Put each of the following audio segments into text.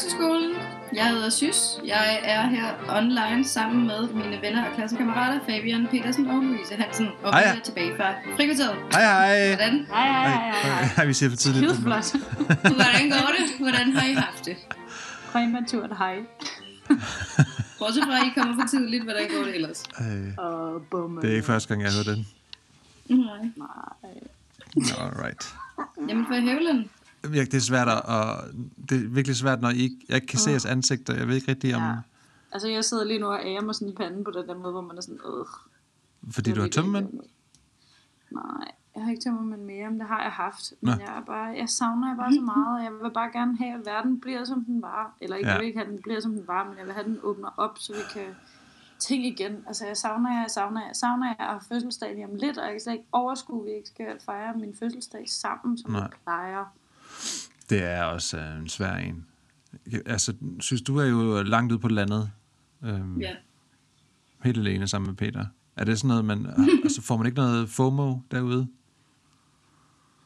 Vokseskolen. Jeg hedder Sys. Jeg er her online sammen med mine venner og klassekammerater Fabian Petersen og Louise Hansen. Og Hej, vi er tilbage fra frikvarteret. Hej, hej. Hvordan, Hej, hej, hej, hej. Hej, vi ser for tidligt. Skide flot. hvordan går det? Hvordan har I haft det? Præmaturt hej. Bortset fra, at I kommer for tidligt. Hvordan går det ellers? Øh, Og bum. det er ikke første gang, jeg hørt den. Nej. Nej. Alright. Jamen for Hævlen. Det er svært at, og det er virkelig svært, når I ikke, jeg ikke kan se jeres ansigter. Jeg ved ikke rigtig om, Ja. Altså, jeg sidder lige nu og ærer mig sådan i panden på den der måde, hvor man er sådan, øh. fordi du har tømmemand. Nej, jeg har ikke tømmermænd mere, men det har jeg haft. Men Nå. jeg, er bare, jeg savner jeg bare så meget, og jeg vil bare gerne have, at verden bliver, som den var. Eller ikke, Ja. jeg vil ikke have, at den bliver, som den var, men jeg vil have, at den åbner op, så vi kan ting igen. Altså, jeg savner jer, jeg savner jer, jeg savner jer. Jeg har fødselsdag lige om lidt, og jeg kan slet ikke overskue, at vi ikke skal fejre min fødselsdag sammen, som Nej. vi plejer. Det er også øh, en svær en. Jeg- Altså, synes du er jo langt ude på landet. Øhm, Ja. Helt alene sammen med Peter. Er det sådan noget, man... altså, får man ikke noget FOMO derude?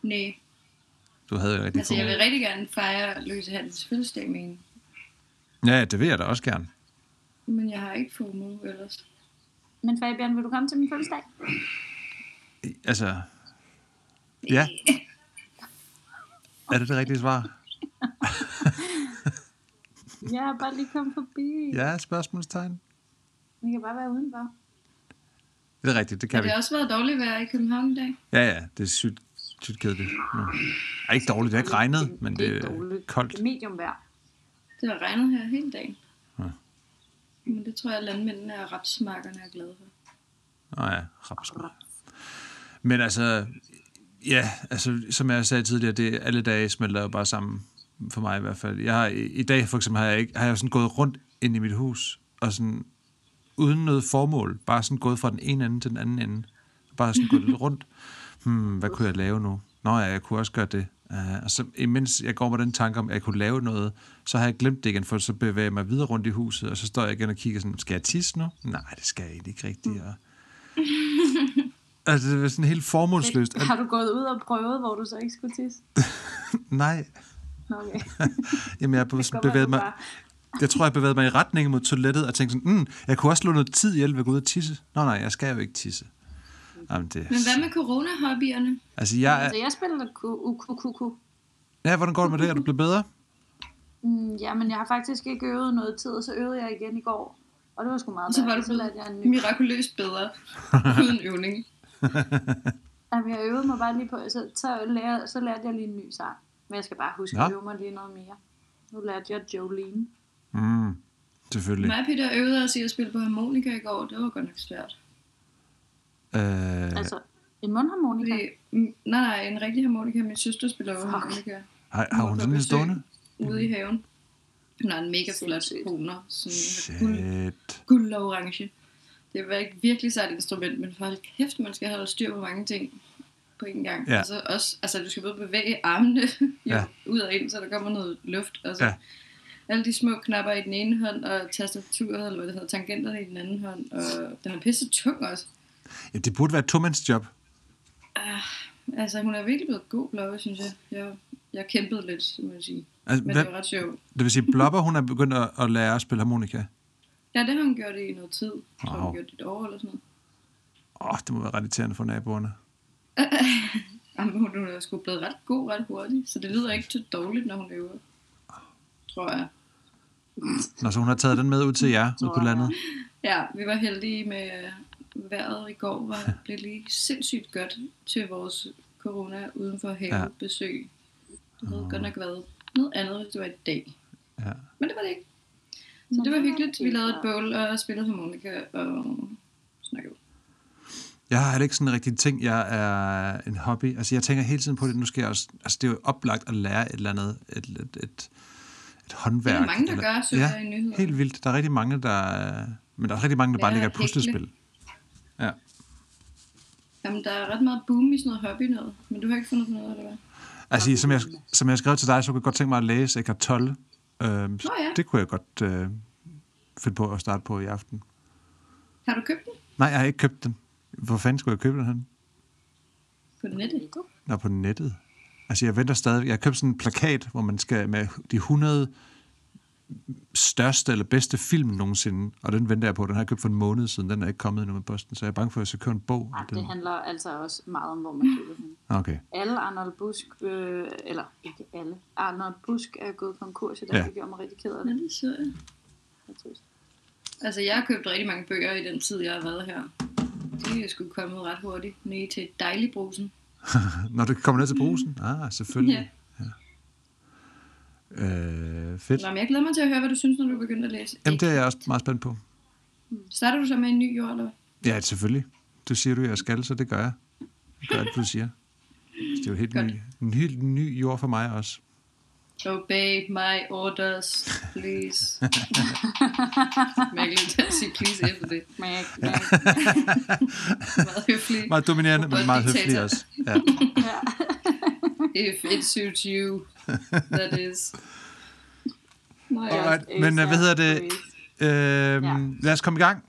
Nej. Du havde jo rigtig Altså, jeg FOMO. vil rigtig gerne fejre Louise Hansens fødselsdag med hende. Ja, det vil jeg da også gerne. Men jeg har ikke FOMO ellers. Men Fabian, vil du komme til min fødselsdag? Altså... Ja. Er det det rigtige svar? Jeg er bare lige kommet forbi. Ja, spørgsmålstegn. Vi kan bare være udenfor. Det er rigtigt, det kan Har vi. det også været dårligt vejr i København i dag? Ja, ja, det er sygt, sygt kedeligt. Nu. Ej, ikke dårligt, det har ikke regnet, men det er dårligt. koldt. Det er medium vejr. Det har regnet her hele dagen. Ja. Men det tror jeg, at landmændene og rapsmarkerne er glade for. Nå ja, rapsmad. Men altså, ja, altså, som jeg sagde tidligere, det alle dage smelter jo bare sammen, for mig i hvert fald. Jeg har, i, I dag for eksempel har jeg, ikke, har jeg sådan gået rundt ind i mit hus, og sådan, uden noget formål, bare sådan gået fra den ene ende til den anden ende. Bare sådan gået lidt rundt. Hmm, hvad kunne jeg lave nu? Nå ja, jeg kunne også gøre det. Uh, og så imens jeg går med den tanke om, at jeg kunne lave noget, så har jeg glemt det igen, for så bevæger jeg mig videre rundt i huset, og så står jeg igen og kigger sådan, skal jeg tisse nu? Nej, det skal jeg ikke rigtigt. Og altså, det er sådan helt formålsløst. Har du gået ud og prøvet, hvor du så ikke skulle tisse? Nej, Okay. jamen jeg kan sådan bevæget mig, jeg tror, jeg bevægede mig i retning mod toilettet og tænkte sådan, mm, jeg kunne også slå noget tid ihjel ved at gå ud og tisse. Nå nej, jeg skal jo ikke tisse. Jamen, det, Men hvad med corona-hobbyerne? altså, jeg Altså, jeg spiller ukukuku. ja, hvordan går det med det? Er du blevet bedre? Mm, ja, men jeg har faktisk ikke øvet noget tid, og så øvede jeg igen i går. Og det var sgu meget Så var du lærte jeg en ny. mirakuløst bedre uden øvning. Jamen, jeg øvede mig bare lige på, så, så, lærte, så lærte jeg lige en ny sang. Men jeg skal bare huske Nå. at øve mig lige noget mere. Nu lærte jeg Jolene. Mm, selvfølgelig. Mig og Peter øvede os i at spille på harmonika i går. Det var godt nok svært. Øh, Altså, en mundharmonika. Fordi, nej, nej, en rigtig harmonika. Min søster spiller Fuck. harmonika har, har hun sådan en stående? ude i haven. Hun har en mega flot Sindssygt. koner, som er guld, Shit. guld og orange. Det er ikke virkelig sejt instrument, men for kæft, man skal holde styr på mange ting på en gang. Ja. Altså, også, altså du skal både bevæge armene Ja. ud og ind, så der kommer noget luft. Og så Ja. alle de små knapper i den ene hånd, og tastaturet, eller hvad det hedder, tangenterne i den anden hånd. Og den er pisse tung også. Ja, det burde være et tomandsjob. Altså, hun er virkelig blevet god blogger, synes jeg. Jeg, jeg kæmpede lidt, må jeg sige. Altså, Men hvad, det var ret sjovt. det vil sige, Blubber, hun er begyndt at, at lære at spille harmonika. Ja, det har hun gjort i noget tid. Jeg tror, Wow. hun gjort det et år eller sådan noget. Åh, oh, det må være ret irriterende for naboerne. Jamen, hun er sgu blevet ret god ret hurtigt, så det lyder ikke så dårligt, når hun øver. Tror jeg. Nå, så hun har taget den med ud til jer, ud på ja. landet. Ja, vi var heldige med vejret i går. Var blev lige sindssygt godt til vores corona uden for Ja. have besøg. Det havde godt nok været noget andet, hvis det var i dag. Ja. Men det var det ikke. Så det var hyggeligt. Vi lavede et bål og spillede harmonika og snakkede. Jeg har heller ikke sådan en rigtig ting, jeg er en hobby. Altså, jeg tænker hele tiden på det, nu skal jeg også... Altså, det er jo oplagt at lære et eller andet, et, et, et, et håndværk. Det er mange, der eller, gør, så ja, jeg i nyheder. helt vildt. Der er rigtig mange, der... Men der er rigtig mange, der bare Lære lægger at et puslespil. Ja. Jamen, der er ret meget boom i sådan noget hobby noget. Men du har ikke fundet på noget, eller hvad? Altså, som jeg, som jeg skrev til dig, så kunne jeg godt tænke mig at læse Eckhart Tolle. Øhm, Nå ja. Det kunne jeg godt øh, finde på at starte på i aften. Har du købt den? Nej, jeg har ikke købt den. Hvor fanden skulle jeg købe den hen? På nettet? Nå, på nettet. Altså, jeg venter stadig. Jeg har købt sådan en plakat, hvor man skal med de 100 største eller bedste film nogensinde, og den venter jeg på. Den har jeg købt for en måned siden, den er ikke kommet endnu med posten, så jeg er bange for, at jeg skal købe en bog. Nej, den... det handler altså også meget om, hvor man køber hende. Okay. Alle Arnold Busk, øh, eller ikke alle, Arnold Busk er gået konkurs i dag, Ja. ja. det gjorde mig rigtig ked af Ja, det. det så jeg. Det. Altså, jeg har købt rigtig mange bøger i den tid, jeg har været her. Det er sgu kommet ret hurtigt. Ned til dejligbrusen. Når du kommer ned til brusen? Ah, selvfølgelig. Ja. Øh, fedt. Nå, men jeg glæder mig til at høre, hvad du synes, når du begynder at læse. Jamen, det er jeg også meget spændt på. Starter du så med en ny jord, eller hvad? Ja, selvfølgelig. Du siger du, jeg skal, så det gør jeg. Jeg gør alt, du siger. Det er jo helt Godt. ny, en helt ny jord for mig også. Obey my orders, please. Jeg glemte at sige please efter det. Mæk, mæk. Meget høfligt. Meget dominerende, men meget høflig også. Ja. If it suits you, that is. Nå ja. Alright, men øh, hvad hedder det? Øhm, Ja. Lad os komme i gang.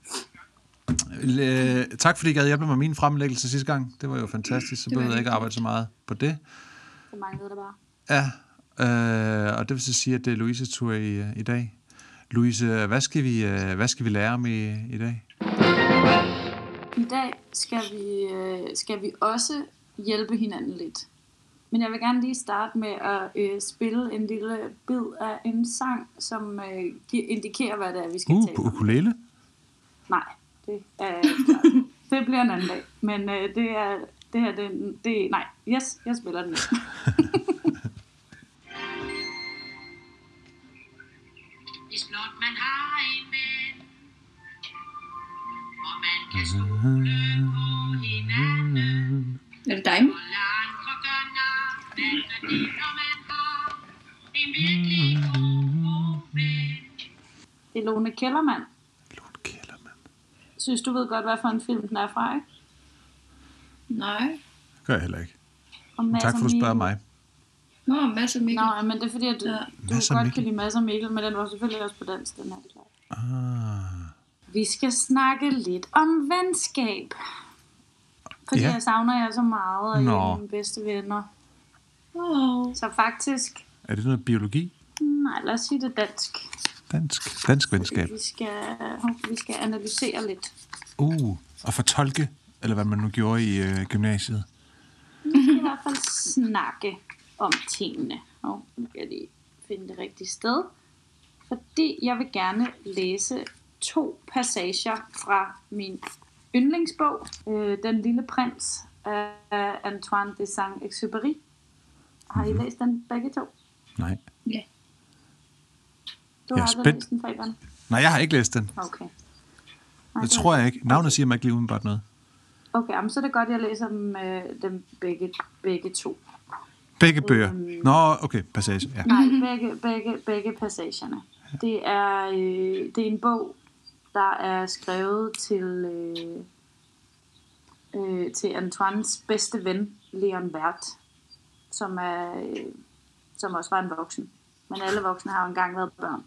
Øh, tak fordi I gad hjælpe mig med min fremlæggelse sidste gang. Det var jo fantastisk, så Det behøvede jeg ikke arbejde så meget på det. Det manglede der bare. Ja, øh, og det vil så sige, at det er Louises tur i, øh, i dag. Louise, hvad skal vi, øh, hvad skal vi lære om i, i dag? I dag skal vi, skal vi også hjælpe hinanden lidt. Men jeg vil gerne lige starte med at øh, spille en lille bid af en sang, som øh, indikerer, hvad det er, vi skal Uh, tale på om. ukulele? Nej, det er klart. Det bliver en anden dag. Men øh, det er det her, det, det nej, yes, jeg spiller den. Hvis blot man har en ven, og man kan stole på hinanden, Er det dig? Det, ven. Det er Lone Kellermann. Lone Kellermann. Synes du ved godt, hvad for en film den er fra, ikke? Nej. Gør jeg heller ikke. Og Men tak for, og at du spørger Mikkel. mig. Nå, masser Mikkel. Nå, men det er fordi, at du, Ja. du Mads og godt Mikkel. kan lide Mads og Mikkel, men den var selvfølgelig også på dansk, den her. det er. Ah. Vi skal snakke lidt om venskab. Fordi Ja. jeg savner jer så meget, og I Nå. er mine bedste venner. Oh. Så faktisk, Er det noget biologi? nej, lad os sige det dansk. Dansk, dansk venskab. Vi skal, vi skal analysere lidt. Uh, og fortolke, eller hvad man nu gjorde i øh, gymnasiet. Vi skal i hvert fald snakke om tingene. Og nu skal jeg lige finde det rigtige sted. Fordi jeg vil gerne læse to passager fra min yndlingsbog, øh, Den lille prins af Antoine de Saint-Exupéry. Har I læst den begge to? Nej. Ja. Du Jeg har aldrig spændt. læst den, Fabian? Nej, jeg har ikke læst den. Okay. Nej, Det tror jeg ikke. Navnet siger mig ikke lige umiddelbart noget. Okay, jamen, så er det godt, at jeg læser dem, øh, dem begge, begge to. Begge bøger. Øhm. Nå, okay, passage. Ja. Nej, begge, begge, begge passagerne. Det er, øh, det er en bog, der er skrevet til, øh, øh, til Antoines bedste ven, Leon Vert, som, er, øh, som også var en voksen. Men alle voksne har jo engang været børn.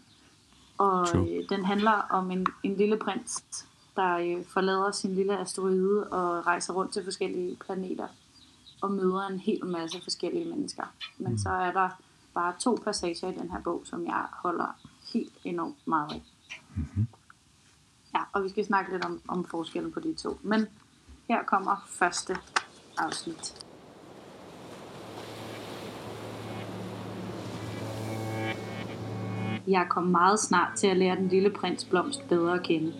Og øh, den handler om en, en lille prins, der øh, forlader sin lille asteroide og rejser rundt til forskellige planeter og møder en hel masse forskellige mennesker. Men så er der bare to passager i den her bog, som jeg holder helt enormt meget af. Mm-hmm. Ja, og vi skal snakke lidt om, om forskellen på de to. Men her kommer første afsnit. Jeg kom meget snart til at lære den lille prins blomst bedre at kende.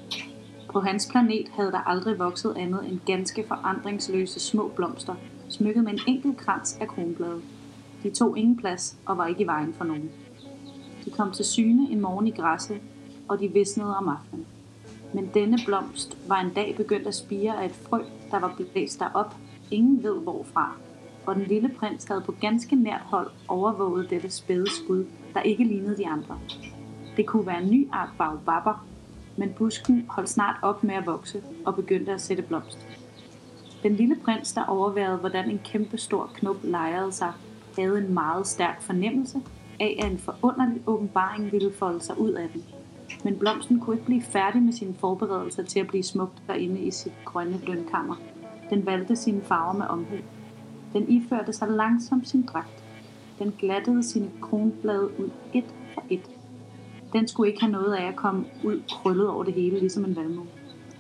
På hans planet havde der aldrig vokset andet end ganske forandringsløse små blomster, smykket med en enkelt krans af kronblade. De tog ingen plads og var ikke i vejen for nogen. De kom til syne en morgen i græsset, og de visnede om aftenen. Men denne blomst var en dag begyndt at spire af et frø, der var blæst derop, ingen ved hvorfra, og den lille prins havde på ganske nært hold overvåget dette spæde skud, der ikke lignede de andre. Det kunne være en ny art baobabber, men busken holdt snart op med at vokse og begyndte at sætte blomst. Den lille prins, der overværede, hvordan en kæmpe stor knop lejrede sig, havde en meget stærk fornemmelse af, at en forunderlig åbenbaring ville folde sig ud af den. Men blomsten kunne ikke blive færdig med sine forberedelser til at blive smukt derinde i sit grønne lønkammer. Den valgte sine farver med omhu. Den iførte sig langsomt sin dragt. Den glattede sine kronblade ud et for et. Den skulle ikke have noget af at komme ud krøllet over det hele, ligesom en valmue.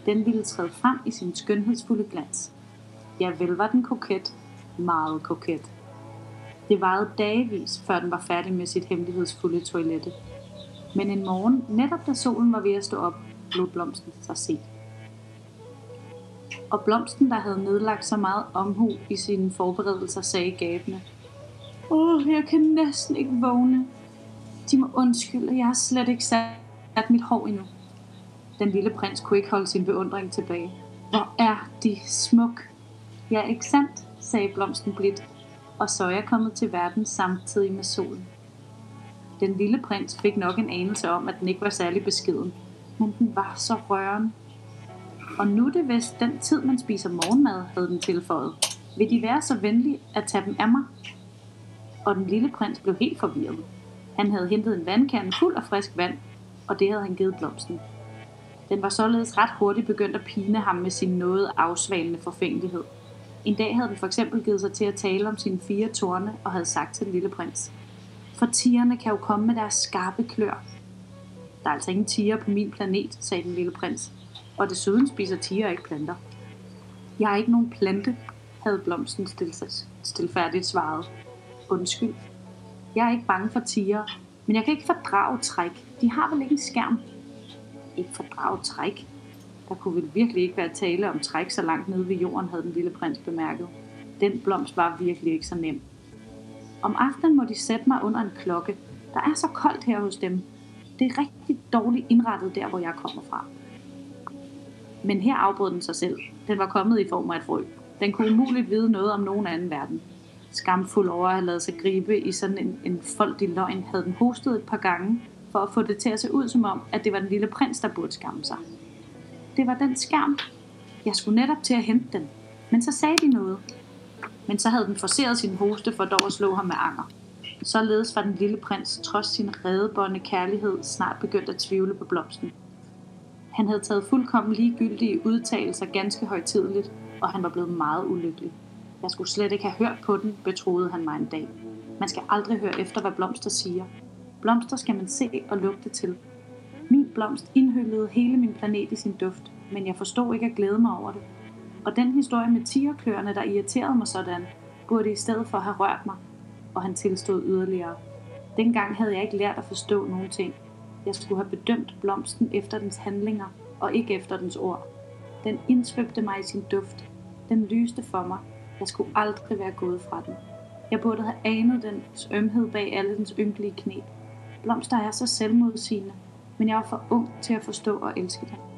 Den ville træde frem i sin skønhedsfulde glans. Ja, vel var den koket. Meget koket. Det varede dagevis, før den var færdig med sit hemmelighedsfulde toilette. Men en morgen, netop da solen var ved at stå op, blev blomsten sig set. Og blomsten, der havde nedlagt så meget omhu i sine forberedelser, sagde gabende. Åh, jeg kan næsten ikke vågne. De må undskylde, jeg har slet ikke sat mit hår endnu. Den lille prins kunne ikke holde sin beundring tilbage. Hvor er de smuk. Ja, ikke sandt, sagde blomsten blidt, og så er jeg kommet til verden samtidig med solen. Den lille prins fik nok en anelse om, at den ikke var særlig beskeden, men den var så rørende. Og nu er det vist den tid, man spiser morgenmad, havde den tilføjet. Vil de være så venlige at tage dem af mig? Og den lille prins blev helt forvirret. Han havde hentet en vandkande fuld af frisk vand, og det havde han givet blomsten. Den var således ret hurtigt begyndt at pine ham med sin noget afsvalende forfængelighed. En dag havde den for eksempel givet sig til at tale om sine fire tårne og havde sagt til den lille prins. For tigerne kan jo komme med deres skarpe klør. Der er altså ingen tiger på min planet, sagde den lille prins. Og desuden spiser tiger ikke planter. Jeg er ikke nogen plante, havde blomsten stil- stilfærdigt svaret. Undskyld. Jeg er ikke bange for tiger, men jeg kan ikke fordrage træk. De har vel ikke en skærm? Ikke fordrage træk? Der kunne vel virkelig ikke være tale om træk så langt nede ved jorden, havde den lille prins bemærket. Den blomst var virkelig ikke så nem. Om aftenen må de sætte mig under en klokke. Der er så koldt her hos dem. Det er rigtig dårligt indrettet der, hvor jeg kommer fra. Men her afbrød den sig selv. Den var kommet i form af et frø. Den kunne umuligt vide noget om nogen anden verden. Skamfuld over at have lavet sig gribe i sådan en, en foldig løgn, havde den hostet et par gange, for at få det til at se ud som om, at det var den lille prins, der burde skamme sig. Det var den skærm. Jeg skulle netop til at hente den. Men så sagde de noget. Men så havde den forceret sin hoste for dog at slå ham med anger. Således var den lille prins, trods sin redebåndende kærlighed, snart begyndt at tvivle på blomsten. Han havde taget fuldkommen ligegyldige udtalelser ganske højtidligt, og han var blevet meget ulykkelig. Jeg skulle slet ikke have hørt på den, betroede han mig en dag. Man skal aldrig høre efter, hvad blomster siger. Blomster skal man se og lugte til. Min blomst indhyllede hele min planet i sin duft, men jeg forstod ikke at glæde mig over det. Og den historie med tigerkløerne, der irriterede mig sådan, burde i stedet for have rørt mig, og han tilstod yderligere. Dengang havde jeg ikke lært at forstå nogen ting. Jeg skulle have bedømt blomsten efter dens handlinger, og ikke efter dens ord. Den indsvøbte mig i sin duft. Den lyste for mig. Jeg skulle aldrig være gået fra den. Jeg burde have anet dens ømhed bag alle dens ynkelige knæ. Blomster er så selvmodsigende, men jeg var for ung til at forstå og elske dem.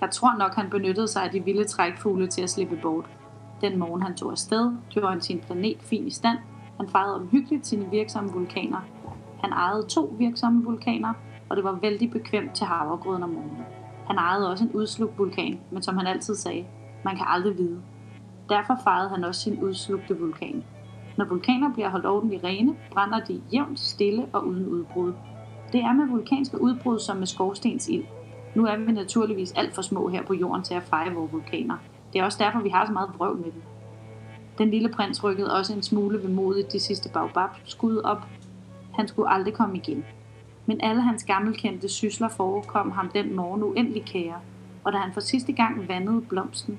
Jeg tror nok, han benyttede sig af de vilde trækfugle til at slippe bort. Den morgen han tog afsted, gjorde han sin planet fin i stand. Han fejrede omhyggeligt sine virksomme vulkaner. Han ejede to virksomme vulkaner, og det var vældig bekvemt til havregrøden om morgenen. Han ejede også en udslugt vulkan, men som han altid sagde, man kan aldrig vide. Derfor fejrede han også sin udslugte vulkan. Når vulkaner bliver holdt ordentligt rene, brænder de jævnt, stille og uden udbrud. Det er med vulkanske udbrud som med skorstensild. Nu er vi naturligvis alt for små her på jorden til at fejre vores vulkaner. Det er også derfor, vi har så meget vrøvl med dem. Den lille prins rykkede også en smule vemodigt de sidste baobab-skud op. Han skulle aldrig komme igen. Men alle hans gammelkendte sysler forekom ham den morgen uendelig kære, og da han for sidste gang vandede blomsten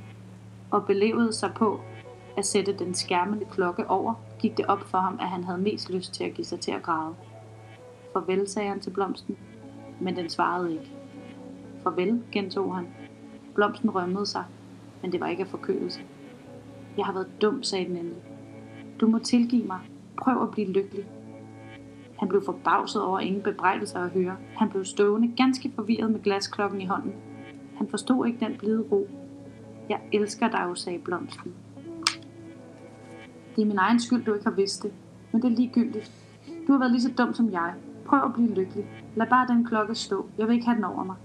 og belevede sig på at sætte den skærmende klokke over, gik det op for ham, at han havde mest lyst til at give sig til at græde. Farvel, sagde han til blomsten, men den svarede ikke. Farvel, gentog han. Blomsten rømmede sig, men det var ikke af forkølelse. Jeg har været dum, sagde den endelig. Du må tilgive mig. Prøv at blive lykkelig. Han blev forbavset over ingen bebrejdelser at høre. Han blev stående ganske forvirret med glasklokken i hånden. Han forstod ikke den blide ro. Jeg elsker dig jo, sagde blomsten. Det er min egen skyld, du ikke har vidst det. Men det er ligegyldigt. Du har været lige så dum som jeg. Prøv at blive lykkelig. Lad bare den klokke stå. Jeg vil ikke have den over mig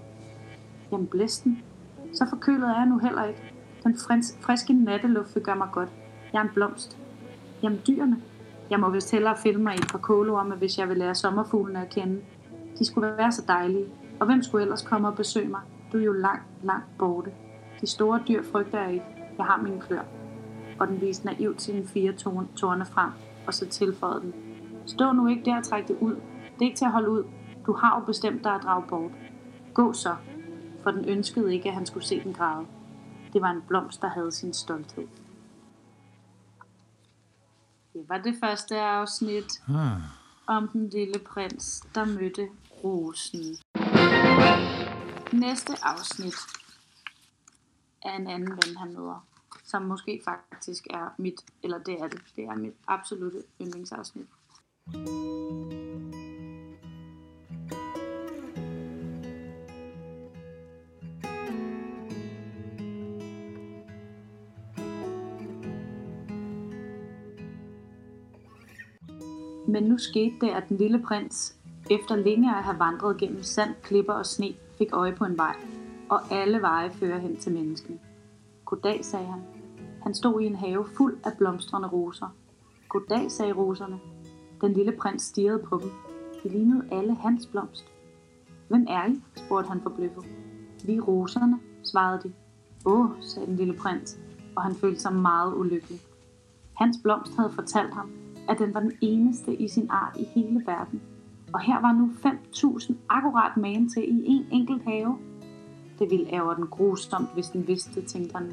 gennem blæsten. Så forkølet er jeg nu heller ikke. Den frins, friske natteluft vil gøre mig godt. Jeg er en blomst. Jamen dyrene. Jeg må vist hellere finde mig i et par kålorme, hvis jeg vil lære sommerfuglene at kende. De skulle være så dejlige. Og hvem skulle ellers komme og besøge mig? Du er jo langt, langt borte. De store dyr frygter jeg ikke. Jeg har mine klør. Og den viste naivt sine fire tårne frem, og så tilføjede den. Stå nu ikke der og træk det ud. Det er ikke til at holde ud. Du har jo bestemt dig at drage bort. Gå så, for den ønskede ikke, at han skulle se den græde. Det var en blomst, der havde sin stolthed. Det var det første afsnit Ah. om den lille prins, der mødte rosen. Næste afsnit er en anden ven, han møder, som måske faktisk er mit, eller det er det, det er mit absolute yndlingsafsnit. Men nu skete det, at den lille prins, efter længe at have vandret gennem sand, klipper og sne, fik øje på en vej, og alle veje fører hen til menneskene. Goddag, sagde han. Han stod i en have fuld af blomstrende roser. Goddag, sagde roserne. Den lille prins stirrede på dem. De lignede alle hans blomst. Hvem er I? spurgte han forbløffet. Vi er roserne, svarede de. Åh, sagde den lille prins, og han følte sig meget ulykkelig. Hans blomst havde fortalt ham, at den var den eneste i sin art i hele verden. Og her var nu 5.000 akkurat magen til i en enkelt have. Det ville ære den grusomt, hvis den vidste tænkte han.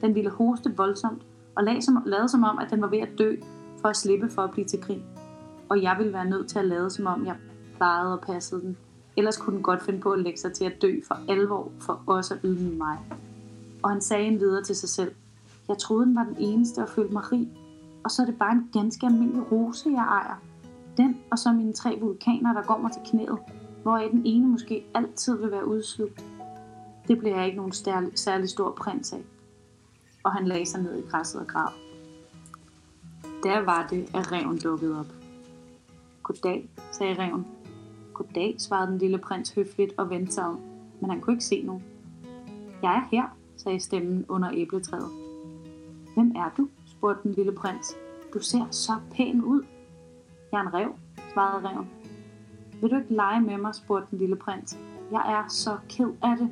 Den ville hoste voldsomt og lade som, lade som om, at den var ved at dø for at slippe for at blive til grin. Og jeg ville være nødt til at lade som om, jeg plejede og passede den. Ellers kunne den godt finde på at lægge sig til at dø for alvor for også at ydmyge mig. Og han sagde en videre til sig selv. Jeg troede, den var den eneste og følte mig rig. Og så er det bare en ganske almindelig rose, jeg ejer. Den og så mine tre vulkaner, der går mig til knæet, hvor den ene måske altid vil være udslugt. Det bliver jeg ikke nogen stærlig, særlig stor prins af. Og han lagde sig ned i græsset og grav. Der var det, at reven dukkede op. Goddag, sagde reven. Goddag, svarede den lille prins høfligt og vendte sig om, men han kunne ikke se nogen. Jeg er her, sagde stemmen under æbletræet. Hvem er du? Spurgte den lille prins. Du ser så pæn ud. Jeg er en rev, svarede reven. Vil du ikke lege med mig, spurgte den lille prins. Jeg er så ked af det.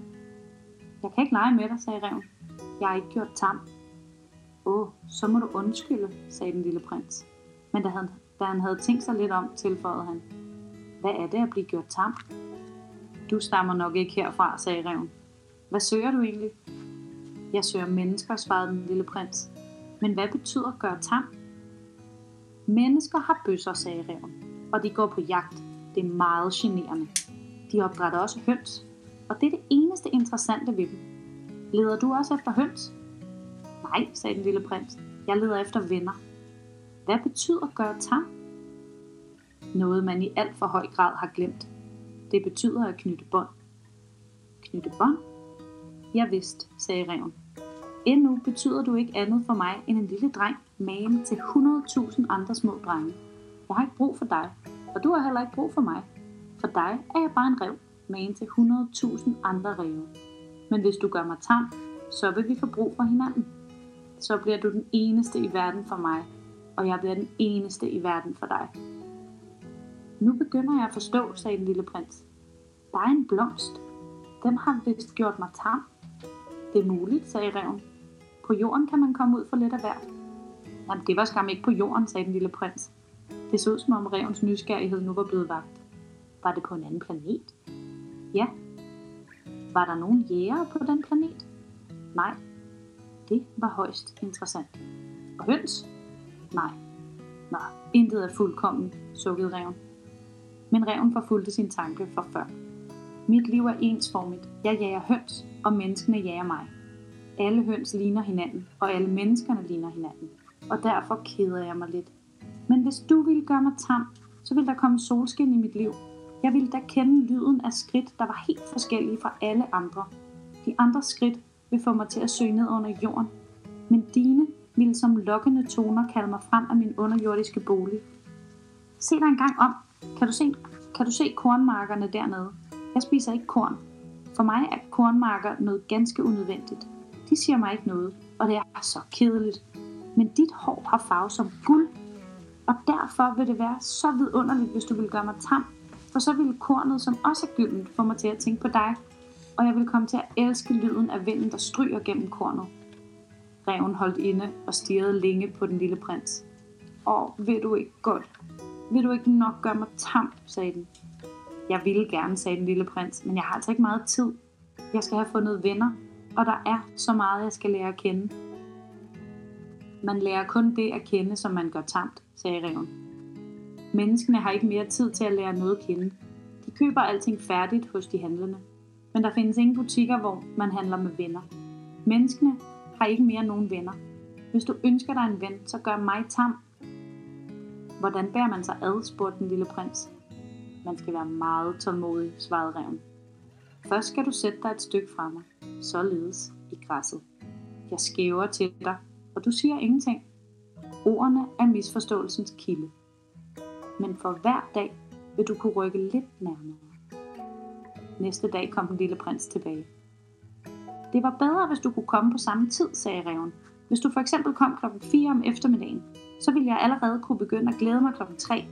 Jeg kan ikke lege med dig, sagde reven. Jeg har ikke gjort tam. Åh, så må du undskylde, sagde den lille prins. Men da han, da han havde tænkt sig lidt om, tilføjede han. Hvad er det at blive gjort tam? Du stammer nok ikke herfra, sagde reven. Hvad søger du egentlig? Jeg søger mennesker, svarede den lille prins. Men hvad betyder gøre tam? Mennesker har bøsser, sagde reven, og de går på jagt. Det er meget generende. De opdrætter også høns, og det er det eneste interessante ved dem. Leder du også efter høns? Nej, sagde den lille prins. Jeg leder efter venner. Hvad betyder gøre tam? Noget man i alt for høj grad har glemt. Det betyder at knytte bånd. Knytte bånd? Jeg vidst, sagde reven. Endnu betyder du ikke andet for mig end en lille dreng, magen til 100.000 andre små drenge. Jeg har ikke brug for dig, og du har heller ikke brug for mig. For dig er jeg bare en rev, magen til 100.000 andre ræve. Men hvis du gør mig tam, så vil vi få brug for hinanden. Så bliver du den eneste i verden for mig, og jeg bliver den eneste i verden for dig. Nu begynder jeg at forstå, sagde den lille prins. Der er en blomst. Den har vist gjort mig tam. Det er muligt, sagde reven. På jorden kan man komme ud for lidt af hvert. Jamen, det var skam ikke på jorden, sagde den lille prins. Det så ud som om revens nysgerrighed nu var blevet vagt. Var det på en anden planet? Ja. Var der nogen jæger på den planet? Nej. Det var højst interessant. Og høns? Nej. Nå, intet er fuldkommen, sukkede reven. Men reven forfulgte sin tanke for før. Mit liv er ensformigt. Jeg jager høns, og menneskene jager mig. Alle høns ligner hinanden, og alle menneskerne ligner hinanden. Og derfor keder jeg mig lidt. Men hvis du ville gøre mig tam, så ville der komme solskin i mit liv. Jeg ville da kende lyden af skridt, der var helt forskellige fra alle andre. De andre skridt vil få mig til at søge ned under jorden. Men dine ville som lokkende toner kalde mig frem af min underjordiske bolig. Se dig en gang om. Kan du se, kan du se kornmarkerne dernede? Jeg spiser ikke korn. For mig er kornmarker noget ganske unødvendigt. De siger mig ikke noget, og det er så kedeligt. Men dit hår har farve som guld, og derfor vil det være så vidunderligt, hvis du vil gøre mig tam. For så ville kornet, som også er gyldent, få mig til at tænke på dig, og jeg vil komme til at elske lyden af vinden, der stryger gennem kornet. Reven holdt inde og stirrede længe på den lille prins. Åh, vil du ikke godt? Vil du ikke nok gøre mig tam, sagde den. Jeg ville gerne, sagde den lille prins, men jeg har altså ikke meget tid. Jeg skal have fundet venner, og der er så meget, jeg skal lære at kende. Man lærer kun det at kende, som man gør tamt, sagde reven. Menneskene har ikke mere tid til at lære noget at kende. De køber alting færdigt hos de handlende. Men der findes ingen butikker, hvor man handler med venner. Menneskene har ikke mere nogen venner. Hvis du ønsker dig en ven, så gør mig tam. Hvordan bærer man sig ad, spurgte den lille prins. Man skal være meget tålmodig, svarede reven. Først skal du sætte dig et stykke fra mig, således i græsset. Jeg skæver til dig, og du siger ingenting. Ordene er misforståelsens kilde. Men for hver dag vil du kunne rykke lidt nærmere. Næste dag kom den lille prins tilbage. Det var bedre, hvis du kunne komme på samme tid, sagde reven. Hvis du for eksempel kom klokken 4 om eftermiddagen, så ville jeg allerede kunne begynde at glæde mig klokken 3.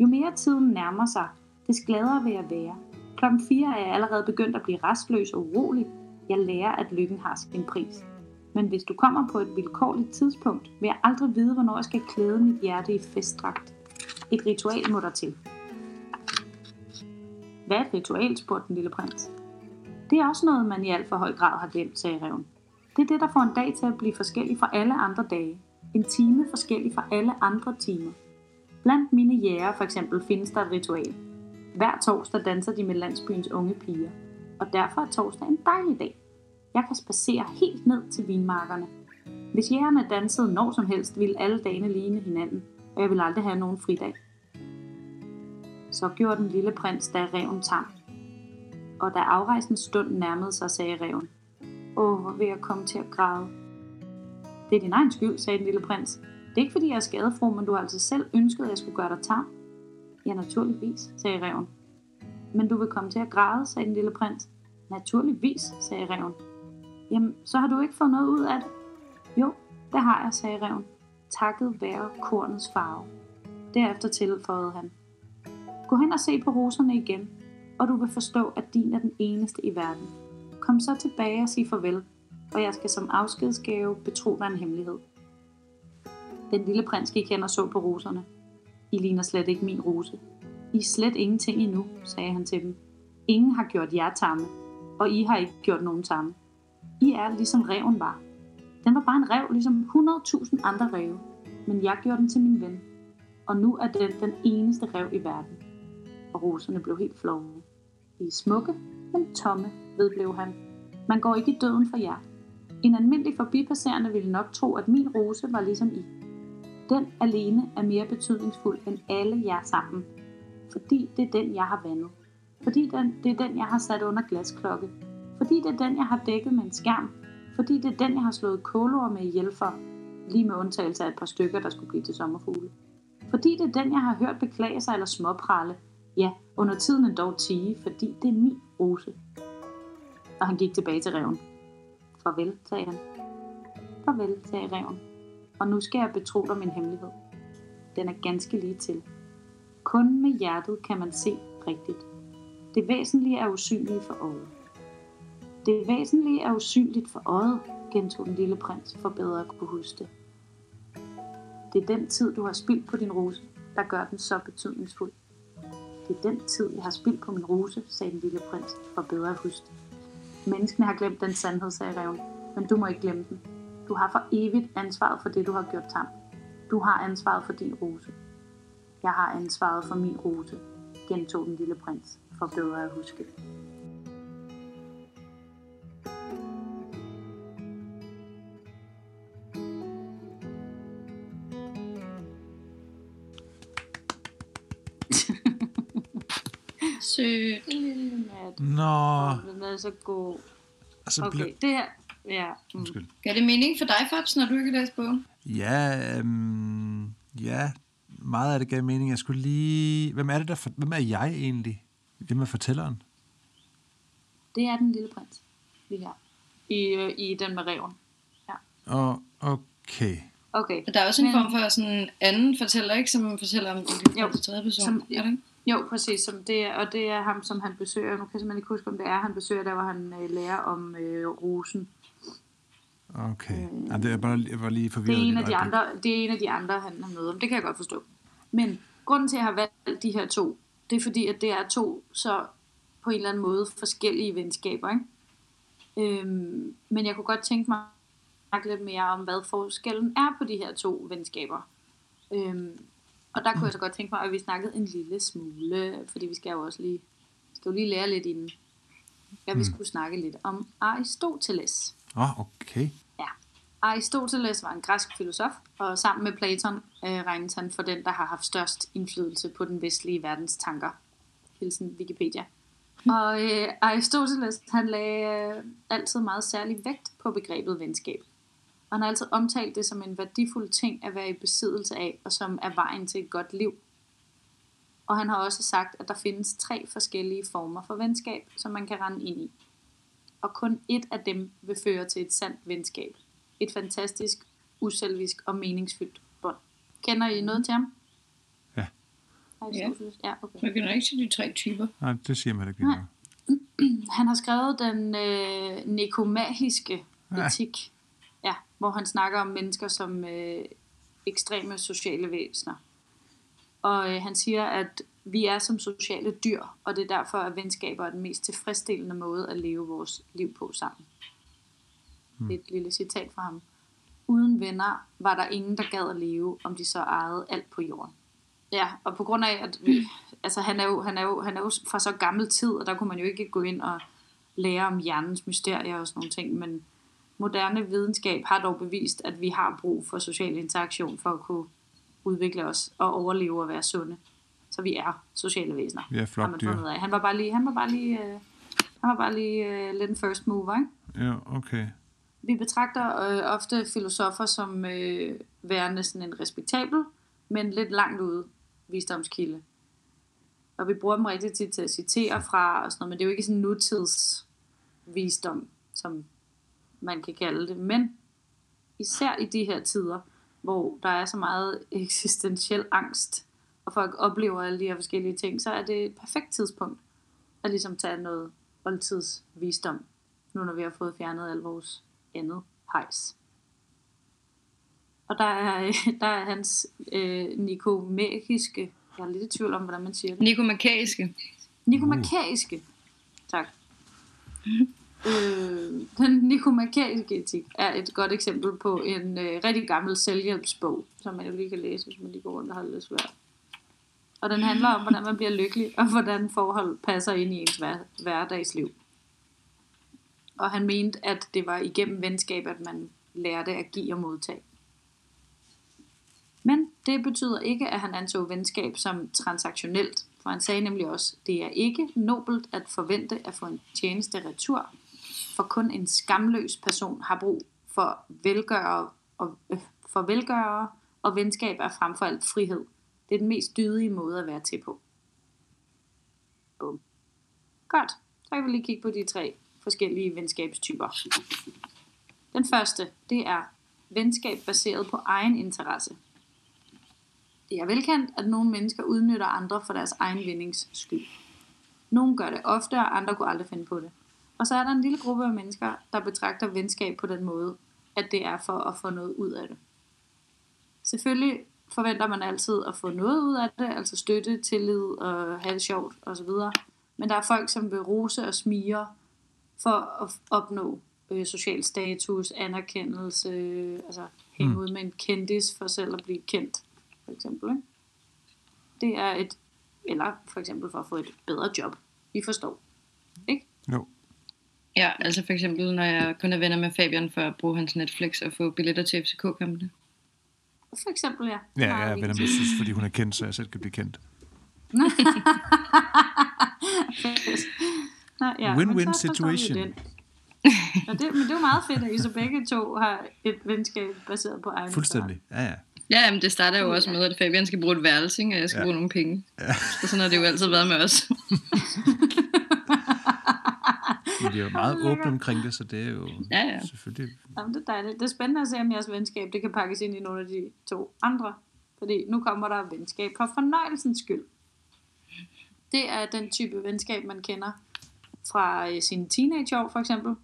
Jo mere tiden nærmer sig, des gladere vil jeg være. Klokken 4 er jeg allerede begyndt at blive restløs og urolig. Jeg lærer, at lykken har sin pris. Men hvis du kommer på et vilkårligt tidspunkt, vil jeg aldrig vide, hvornår jeg skal klæde mit hjerte i festdragt. Et ritual må der til. Hvad er et ritual, spurgte den lille prins. Det er også noget, man i alt for høj grad har glemt, sagde reven. Det er det, der får en dag til at blive forskellig fra alle andre dage. En time forskellig fra alle andre timer. Blandt mine jæger for eksempel findes der et ritual. Hver torsdag danser de med landsbyens unge piger. Og derfor er torsdag en dejlig dag. Jeg kan spacere helt ned til vinmarkerne. Hvis jægerne dansede når som helst, ville alle dagene ligne hinanden, og jeg ville aldrig have nogen fridag. Så gjorde den lille prins, da reven tam. Og da afrejsens stund nærmede sig, sagde reven. Åh, hvor vil jeg komme til at græde. Det er din egen skyld, sagde den lille prins. Det er ikke fordi, jeg er skadefro, men du har altså selv ønsket, at jeg skulle gøre dig tam. Ja, naturligvis, sagde reven. Men du vil komme til at græde, sagde den lille prins. Naturligvis, sagde reven. Jamen, så har du ikke fået noget ud af det? Jo, det har jeg, sagde reven. Takket være kornets farve. Derefter tilføjede han. Gå hen og se på roserne igen, og du vil forstå, at din er den eneste i verden. Kom så tilbage og sig farvel, og jeg skal som afskedsgave betro dig en hemmelighed. Den lille prins gik hen og så på roserne. I ligner slet ikke min rose. I er slet ingenting endnu, sagde han til dem. Ingen har gjort jer tamme, og I har ikke gjort nogen tamme. I er ligesom reven var. Den var bare en rev, ligesom 100.000 andre ræve. Men jeg gjorde den til min ven. Og nu er den den eneste rev i verden. Og roserne blev helt flove. I er smukke, men tomme, vedblev han. Man går ikke i døden for jer. En almindelig forbipasserende ville nok tro, at min rose var ligesom I. Den alene er mere betydningsfuld end alle jer sammen. Fordi det er den, jeg har vandet. Fordi den, det er den, jeg har sat under glasklokke. Fordi det er den, jeg har dækket med en skærm. Fordi det er den, jeg har slået kålor med ihjel for. Lige med undtagelse af et par stykker, der skulle blive til sommerfugle. Fordi det er den, jeg har hørt beklage sig eller småprale. Ja, under tiden en dog tige, fordi det er min rose. Og han gik tilbage til reven. Farvel, sagde han. Farvel, sagde reven. Og nu skal jeg betro dig min hemmelighed. Den er ganske lige til. Kun med hjertet kan man se rigtigt. Det væsentlige er usynligt for øjet. Det væsentlige er usynligt for øjet, gentog den lille prins for bedre at kunne huske det. Det er den tid, du har spildt på din rose, der gør den så betydningsfuld. Det er den tid, jeg har spildt på min rose, sagde den lille prins for bedre at huske det. Menneskene har glemt den sandhed, sagde reven, men du må ikke glemme den. Du har for evigt ansvaret for det, du har gjort tam. Du har ansvaret for din rose. Jeg har ansvaret for min rose, gentog den lille prins for bedre at huske. Sødt. Nå, Den er så god. altså, Okay, okay. det her... Ja. Mm. Undskyld. Gør det mening for dig, Fabs, når du ikke læser bogen? Ja, øhm, ja, meget af det gav mening. Jeg skulle lige... Hvem er det der... For... Hvem er jeg egentlig? Hvem er fortælleren? Det er den lille prins, vi har. I, øh, i den med reven. Og okay. Okay. Og der er også en Men- form for sådan en anden fortæller, ikke? Som fortæller om den Jo, tredje person. som- er det ikke? Jo, præcis. Som det er, og det er ham, som han besøger. Nu kan jeg simpelthen ikke huske, om det er, han besøger, der hvor han øh, lærer om øh, rosen. Okay. Jamen, det er bare, jeg var lige Det forvirret. er, en af de andre, det er en af de andre, han har mødt om. Det kan jeg godt forstå. Men grunden til, at jeg har valgt de her to, det er fordi, at det er to så på en eller anden måde forskellige venskaber. Ikke? Øhm, men jeg kunne godt tænke mig at snakke lidt mere om, hvad forskellen er på de her to venskaber. Øhm, og der kunne jeg så godt tænke mig, at vi snakkede en lille smule, fordi vi skal jo også lige, skal jo lige lære lidt inden. Jeg vil skulle snakke lidt om Aristoteles. Oh, okay. Aristoteles var en græsk filosof, og sammen med Platon øh, regnes han for den, der har haft størst indflydelse på den vestlige verdens tanker. Hilsen Wikipedia. Og øh, Aristoteles, han lagde øh, altid meget særlig vægt på begrebet venskab. Og han har altid omtalt det som en værdifuld ting at være i besiddelse af, og som er vejen til et godt liv. Og han har også sagt, at der findes tre forskellige former for venskab, som man kan rende ind i. Og kun et af dem vil føre til et sandt venskab. Et fantastisk, uselvisk og meningsfyldt bånd. Kender I noget til ham? Ja. Aristoteles? Ja, okay. Man kan ikke sige de tre typer. Nej, det siger man ikke. Nej. Nej. Han har skrevet den øh, nekomahiske Ja. etik, ja, hvor han snakker om mennesker som øh, ekstreme sociale væsener. Og øh, han siger, at vi er som sociale dyr, og det er derfor, at venskaber er den mest tilfredsstillende måde at leve vores liv på sammen. Det er et lille citat fra ham. Uden venner var der ingen, der gad at leve, om de så ejede alt på jorden. Ja, og på grund af, at altså, han, er jo, han, er jo, han er jo fra så gammel tid, og der kunne man jo ikke gå ind og lære om hjernens mysterier og sådan nogle ting, men moderne videnskab har dog bevist, at vi har brug for social interaktion for at kunne udvikle os og overleve og være sunde. Så vi er sociale væsener. Vi er flokdyr. Han var bare lige, han var bare lige, øh, han var bare lige øh, lidt en first mover, ikke? Ja, okay. Vi betragter øh, ofte filosofer som øh, værende sådan en respektabel, men lidt langt ude visdomskilde. Og vi bruger dem rigtig tit til at citere fra og sådan noget, men det er jo ikke sådan nutids visdom, som man kan kalde det. Men især i de her tider, hvor der er så meget eksistentiel angst, og folk oplever alle de her forskellige ting, så er det et perfekt tidspunkt at ligesom tage noget oldtidsvisdom, nu når vi har fået fjernet al vores andet hejs. Og der er, der er hans øh, nikomakiske, jeg er lidt i tvivl om, hvordan man siger det. Nikomakaiske. Nikomakaiske. Tak. øh, den nikomakaiske etik er et godt eksempel på en øh, rigtig gammel selvhjælpsbog, som man jo lige kan læse, hvis man lige går rundt og har det lidt svært. Og den handler om, hvordan man bliver lykkelig, og hvordan forhold passer ind i ens hver, hverdagsliv. Og han mente, at det var igennem venskab, at man lærte at give og modtage. Men det betyder ikke, at han anså venskab som transaktionelt, for han sagde nemlig også, det er ikke nobelt at forvente at få en tjeneste retur, for kun en skamløs person har brug for velgørere og, øh, for velgørere, og venskab er frem for alt frihed. Det er den mest dydige måde at være til på. Bum. Godt. Så kan vi lige kigge på de tre forskellige venskabstyper. Den første, det er venskab baseret på egen interesse. Det er velkendt, at nogle mennesker udnytter andre for deres egen vindings skyld. Nogle gør det ofte, og andre kunne aldrig finde på det. Og så er der en lille gruppe af mennesker, der betragter venskab på den måde, at det er for at få noget ud af det. Selvfølgelig forventer man altid at få noget ud af det, altså støtte, tillid og have det sjovt osv. Men der er folk, som vil rose og smire for at opnå øh, social status, anerkendelse, øh, altså hænge Mm. ud med en kendis for selv at blive kendt, for eksempel. Ikke? Det er et, eller for eksempel for at få et bedre job. I forstår. Ikke? Jo. Ja, altså for eksempel, når jeg kun er venner med Fabian for at bruge hans Netflix og få billetter til FCK-kampene. For eksempel, ja. Ja, jeg er venner med synes, fordi hun er kendt, så jeg selv kan blive kendt. Nå, ja, Win-win vi situation. den. Og det, men det er jo meget fedt, at I så begge to har et venskab baseret på egen Fuldstændig. Ja, ja. Ja, men det starter jo også med, at Fabian skal bruge et værelse, og jeg skal Ja. ja. bruge nogle penge. Ja. Så sådan har det jo altid været med os. Men de er jo meget åbne omkring det, så det er jo Ja, ja. selvfølgelig... Jamen, det er dejligt. Det er spændende at se, om jeres venskab det kan pakkes ind i nogle af de to andre. Fordi nu kommer der venskab for fornøjelsens skyld. Det er den type venskab, man kender fra øh, sine teenageår for eksempel.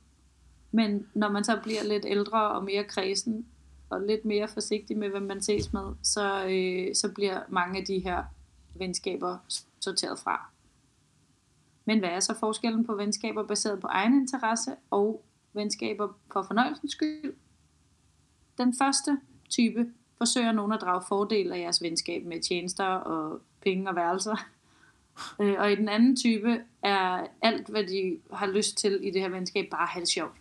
Men når man så bliver lidt ældre og mere kredsen, og lidt mere forsigtig med, hvem man ses med, så, øh, så bliver mange af de her venskaber sorteret fra. Men hvad er så forskellen på venskaber baseret på egen interesse og venskaber for fornøjelsens skyld? Den første type forsøger nogen at drage fordel af jeres venskab med tjenester og penge og værelser. Øh, Og i den anden type er alt, hvad de har lyst til i det her venskab, bare at have det sjovt.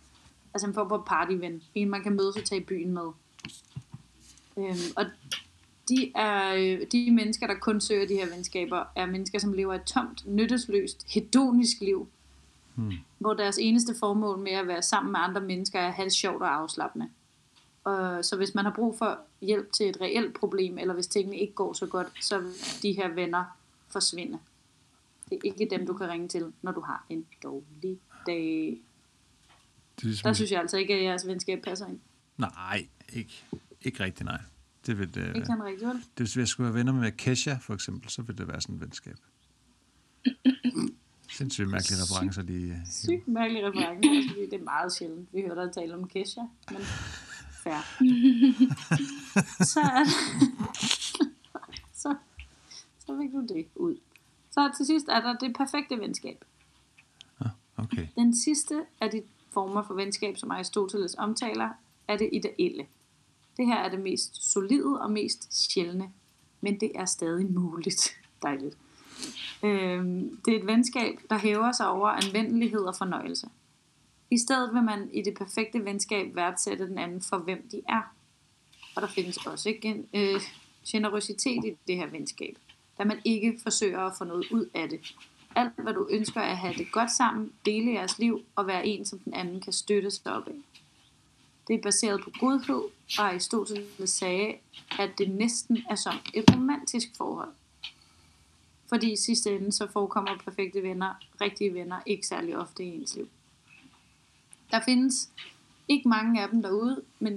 Altså en form for partyven. En, man kan mødes og tage i byen med. Øhm, og de, er, øh, de mennesker, der kun søger de her venskaber, er mennesker, som lever et tomt, nyttesløst, hedonisk liv. Hmm. Hvor deres eneste formål med at være sammen med andre mennesker er at have det sjovt og afslappende. Og så hvis man har brug for hjælp til et reelt problem, eller hvis tingene ikke går så godt, så vil de her venner forsvinde. Det er ikke dem, du kan ringe til, når du har en dårlig dag. Det ligesom, Der synes jeg altså ikke, at jeres venskab passer ind. Nej, ikke, ikke rigtigt, nej. Det vil, øh, Ikke sådan rigtigt, vel? det, hvis jeg skulle være venner med Kesha, for eksempel, så ville det være sådan et venskab. Sindssygt mærkelige referencer lige. øh, Sygt mærkelig reference, også fordi det er meget sjældent. Vi hører dig tale om Kesha, men fair. så så, så fik du det ud. Så til sidst er der det perfekte venskab. Okay. Den sidste af de former for venskab, som Aristoteles omtaler, er det ideelle. Det her er det mest solide og mest sjældne, men det er stadig muligt. Dejligt. Øhm, det er et venskab, der hæver sig over anvendelighed og fornøjelse. I stedet vil man i det perfekte venskab værdsætte den anden for, hvem de er. Og der findes også igen, øh, generøsitet i det her venskab, at man ikke forsøger at få noget ud af det. Alt, hvad du ønsker er at have det godt sammen, dele jeres liv og være en, som den anden kan støtte sig op af. Det er baseret på godhed, og Aristoteles sagde, at det næsten er som et romantisk forhold. Fordi i sidste ende, så forekommer perfekte venner, rigtige venner, ikke særlig ofte i ens liv. Der findes ikke mange af dem derude, men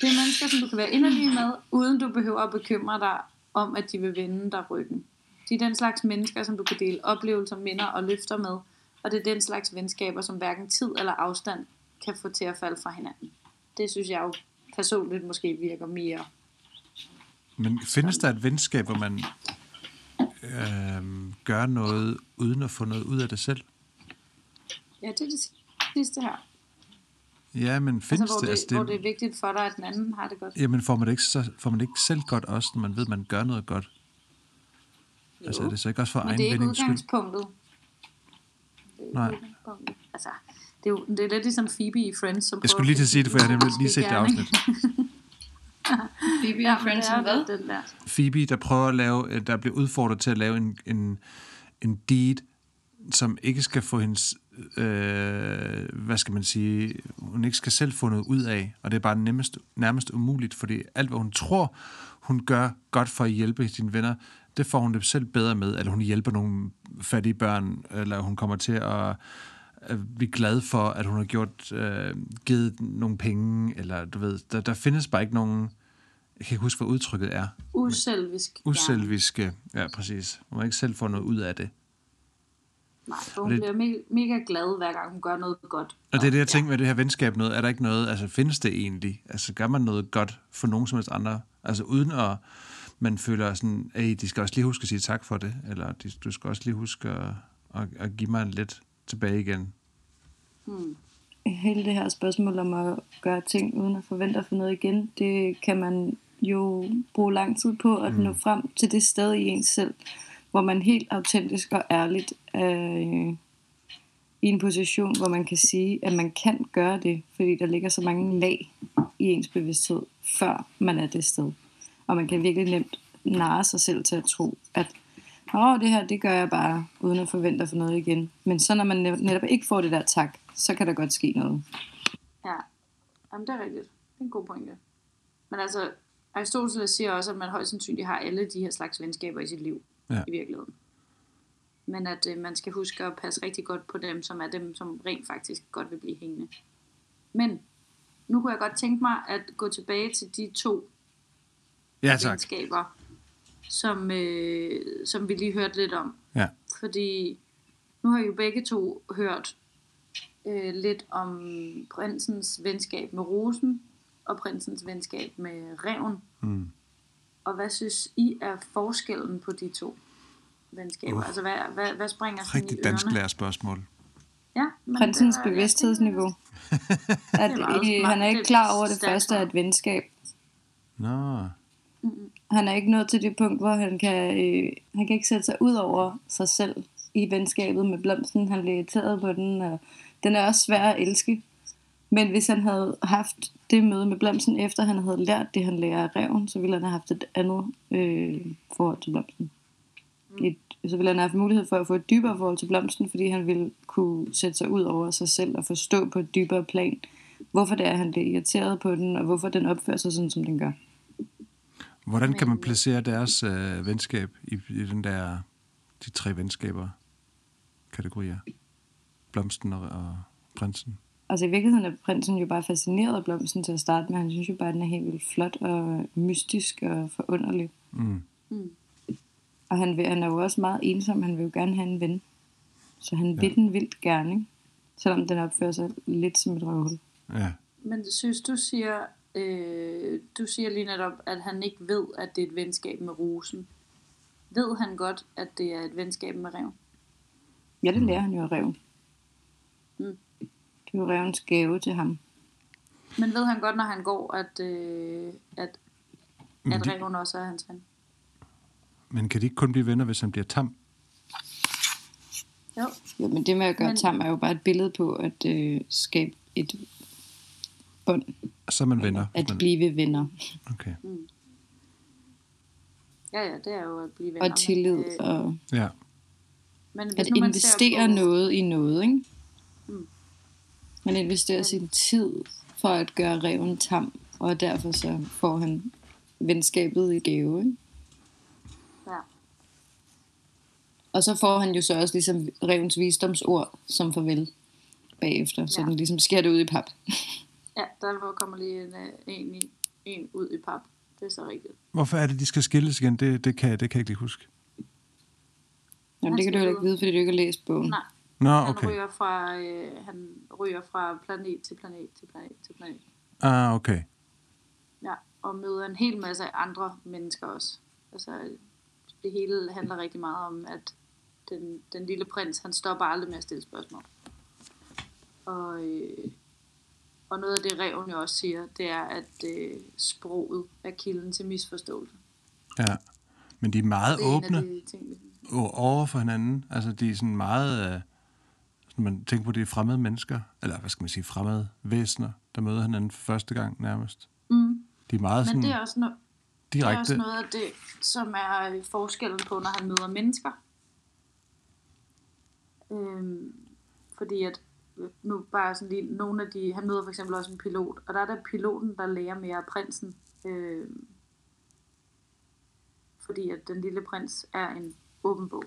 det er mennesker, som du kan være inderlig med, uden du behøver at bekymre dig om, at de vil vende dig ryggen. De er den slags mennesker, som du kan dele oplevelser, minder og løfter med, og det er den slags venskaber, som hverken tid eller afstand kan få til at falde fra hinanden. Det synes jeg jo personligt måske virker mere. Men findes der et venskab, hvor man øh, gør noget, uden at få noget ud af det selv? Ja, det er det sidste her. Ja, men findes Altså, hvor, det? det, Altså, hvor det er vigtigt for dig, at den anden har det godt. Jamen, får man det ikke, så, får man det ikke selv godt også, når man ved, at man gør noget godt? Altså, er det så ikke også for Men egen det er ikke vindings skyld? udgangspunktet. Det er ikke Nej. udgangspunktet. Altså, det er jo det er lidt ligesom Phoebe i Friends, som Jeg skulle lige til at sige det, for jeg har nemlig lige set det afsnit. Phoebe Ja, Friends det er som hvad? den der. Phoebe, der prøver at lave, der bliver udfordret til at lave en, en, en deed, som ikke skal få hendes, øh, hvad skal man sige, hun ikke skal selv få noget ud af, og det er bare nemmest, nærmest umuligt, fordi alt, hvad hun tror, hun gør godt for at hjælpe sine venner, det får hun det selv bedre med, eller hun hjælper nogle fattige børn, eller hun kommer til at, blive glad for, at hun har gjort, øh, givet nogle penge, eller du ved, der, der findes bare ikke nogen, jeg kan ikke huske, hvad udtrykket er, Uselvisk. uselviske. Ja, præcis. Hun må ikke selv få noget ud af det. Nej, for hun det- bliver me- mega glad, hver gang hun gør noget godt. Og det er det, jeg tænker med det her venskab noget. Er der ikke noget, altså findes det egentlig? Altså gør man noget godt for nogen som helst andre? Altså uden at man føler sådan, at de skal også lige huske at sige tak for det, eller de, du skal også lige huske at, at, at give mig lidt tilbage igen. hele det her spørgsmål om at gøre ting uden at forvente at få noget igen, det kan man jo bruge lang tid på at nå frem til det sted i ens selv, hvor man helt autentisk og ærligt er øh, i en position, hvor man kan sige, at man kan gøre det, fordi der ligger så mange lag i ens bevidsthed, før man er det sted. Og man kan virkelig nemt narre sig selv til at tro, at Åh, det her, det gør jeg bare, uden at forvente at få noget igen. Men så når man netop ikke får det der tak, så kan der godt ske noget. Ja, Jamen, det er rigtigt. Det er en god pointe. Men altså, Aristoteles siger også, at man højst sandsynligt har alle de her slags venskaber i sit liv, Ja. i virkeligheden. Men at øh, man skal huske at passe rigtig godt på dem, som er dem, som rent faktisk godt vil blive hængende. Men nu kunne jeg godt tænke mig at gå tilbage til de to Ja, tak. venskaber, som, øh, som vi lige hørte lidt om. Ja. Fordi nu har I jo begge to hørt øh, lidt om prinsens venskab med rosen, og prinsens venskab med reven. Mm. Og hvad synes I er forskellen på de to venskaber? Uh. Altså, hvad, hvad, hvad springer sådan Rigtig i dansk ørerne? lærer spørgsmål. Ja, Prinsens var- bevidsthedsniveau. At, meget øh, han er ikke klar over, at det første er smart. et venskab. Nå, Han er ikke nået til det punkt, hvor han kan, øh, han kan ikke sætte sig ud over sig selv i venskabet med blomsten. Han bliver irriteret på den, og den er også svær at elske. Men hvis han havde haft det møde med blomsten, efter han havde lært det, han lærer af reven, så ville han have haft et andet øh, forhold til blomsten. Et, så ville han have haft mulighed for at få et dybere forhold til blomsten, fordi han ville kunne sætte sig ud over sig selv og forstå på et dybere plan, hvorfor det er, han bliver irriteret på den, og hvorfor den opfører sig sådan, som den gør. hvordan kan man placere deres øh, venskab i, i den der, de tre venskaber kategorier? Blomsten og, og prinsen. Altså i virkeligheden er prinsen jo bare fascineret af blomsten til at starte med. Han synes jo bare, at den er helt vildt flot og mystisk og forunderlig. Mm. Og han, vil, han er jo også meget ensom. Han vil jo gerne have en ven. Så han vil den vildt gerne, ikke? Selvom den opfører sig lidt som et røvhul. Ja. Men synes du siger, øh, du siger lige netop, at han ikke ved, at det er et venskab med rosen. Ved han godt, at det er et venskab med rev? Ja, det lærer han jo af reven. Mm. Det er jo revens gave til ham. Men ved han godt, når han går, at, øh, at, Men, at de, reven også er hans ven? men kan de ikke kun blive venner, hvis han bliver tam? Jo. Jo, men det med at gøre Men- tam er jo bare et billede på at øh, skabe et bånd. Så er man venner. At man, blive venner. okay. Ja, ja, det er jo at blive venner. Og tillid. Men, øh, Og Ja. men hvis at investere på, noget i noget, ikke? Man investerer sin tid for at gøre reven tam, og derfor så får han venskabet i gave, ikke? Ja. Og så får han jo så også ligesom revens visdomsord som farvel bagefter, så Ja. den ligesom sker det ud i pap. Ja, der kommer lige en, øh, en, i, en ud i pap. Det er så rigtigt. Hvorfor er det, de skal skilles igen? Det, det, kan, jeg- det kan jeg ikke lige huske. Jamen, det kan du heller ikke vide, fordi du ikke har læst bogen. Nej, Nå, han, okay. ryger fra, øh, han ryger fra planet til planet til planet til planet. Ah, okay. Ja, og møder en hel masse andre mennesker også. Altså, det hele handler rigtig meget om, at den, den lille prins, han stopper aldrig med at stille spørgsmål. Og, øh, og noget af det, reven jo også siger, det er, at øh, sproget er kilden til misforståelse. Ja. Men de er meget Det er åbne en af de ting, vi- over for hinanden. Altså, de er sådan meget... Øh, man tænker på, det er fremmede mennesker, eller hvad skal man sige, fremmede væsener, der møder hinanden for første gang nærmest. Mm. De er meget Men sådan det er også noget, Det er direkte. også noget af det, som er øh, forskellen på, når han møder mennesker. Øhm, fordi at, øh, nu bare sådan lige, nogle af de, han møder for eksempel også en pilot, og der er der piloten, der lærer mere af prinsen. Øhm, fordi at den lille prins er en åben bog.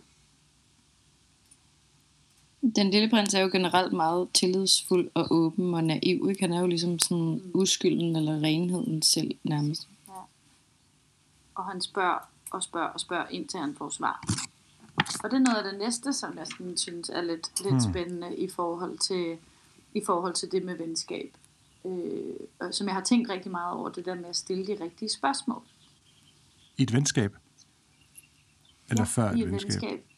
Den lille prins er jo generelt meget tillidsfuld og åben og naiv. Ikke? Han er jo ligesom sådan uskylden eller renheden selv nærmest. Og han spørger og spørger og spørger, indtil han får svar. Og det er noget af det næste, som jeg sådan synes er lidt, lidt Hmm. spændende i forhold til, i forhold til det med venskab. Øh, og som jeg har tænkt rigtig meget over, det der med at stille de rigtige spørgsmål. I et venskab? Eller ja, før i et venskab? F-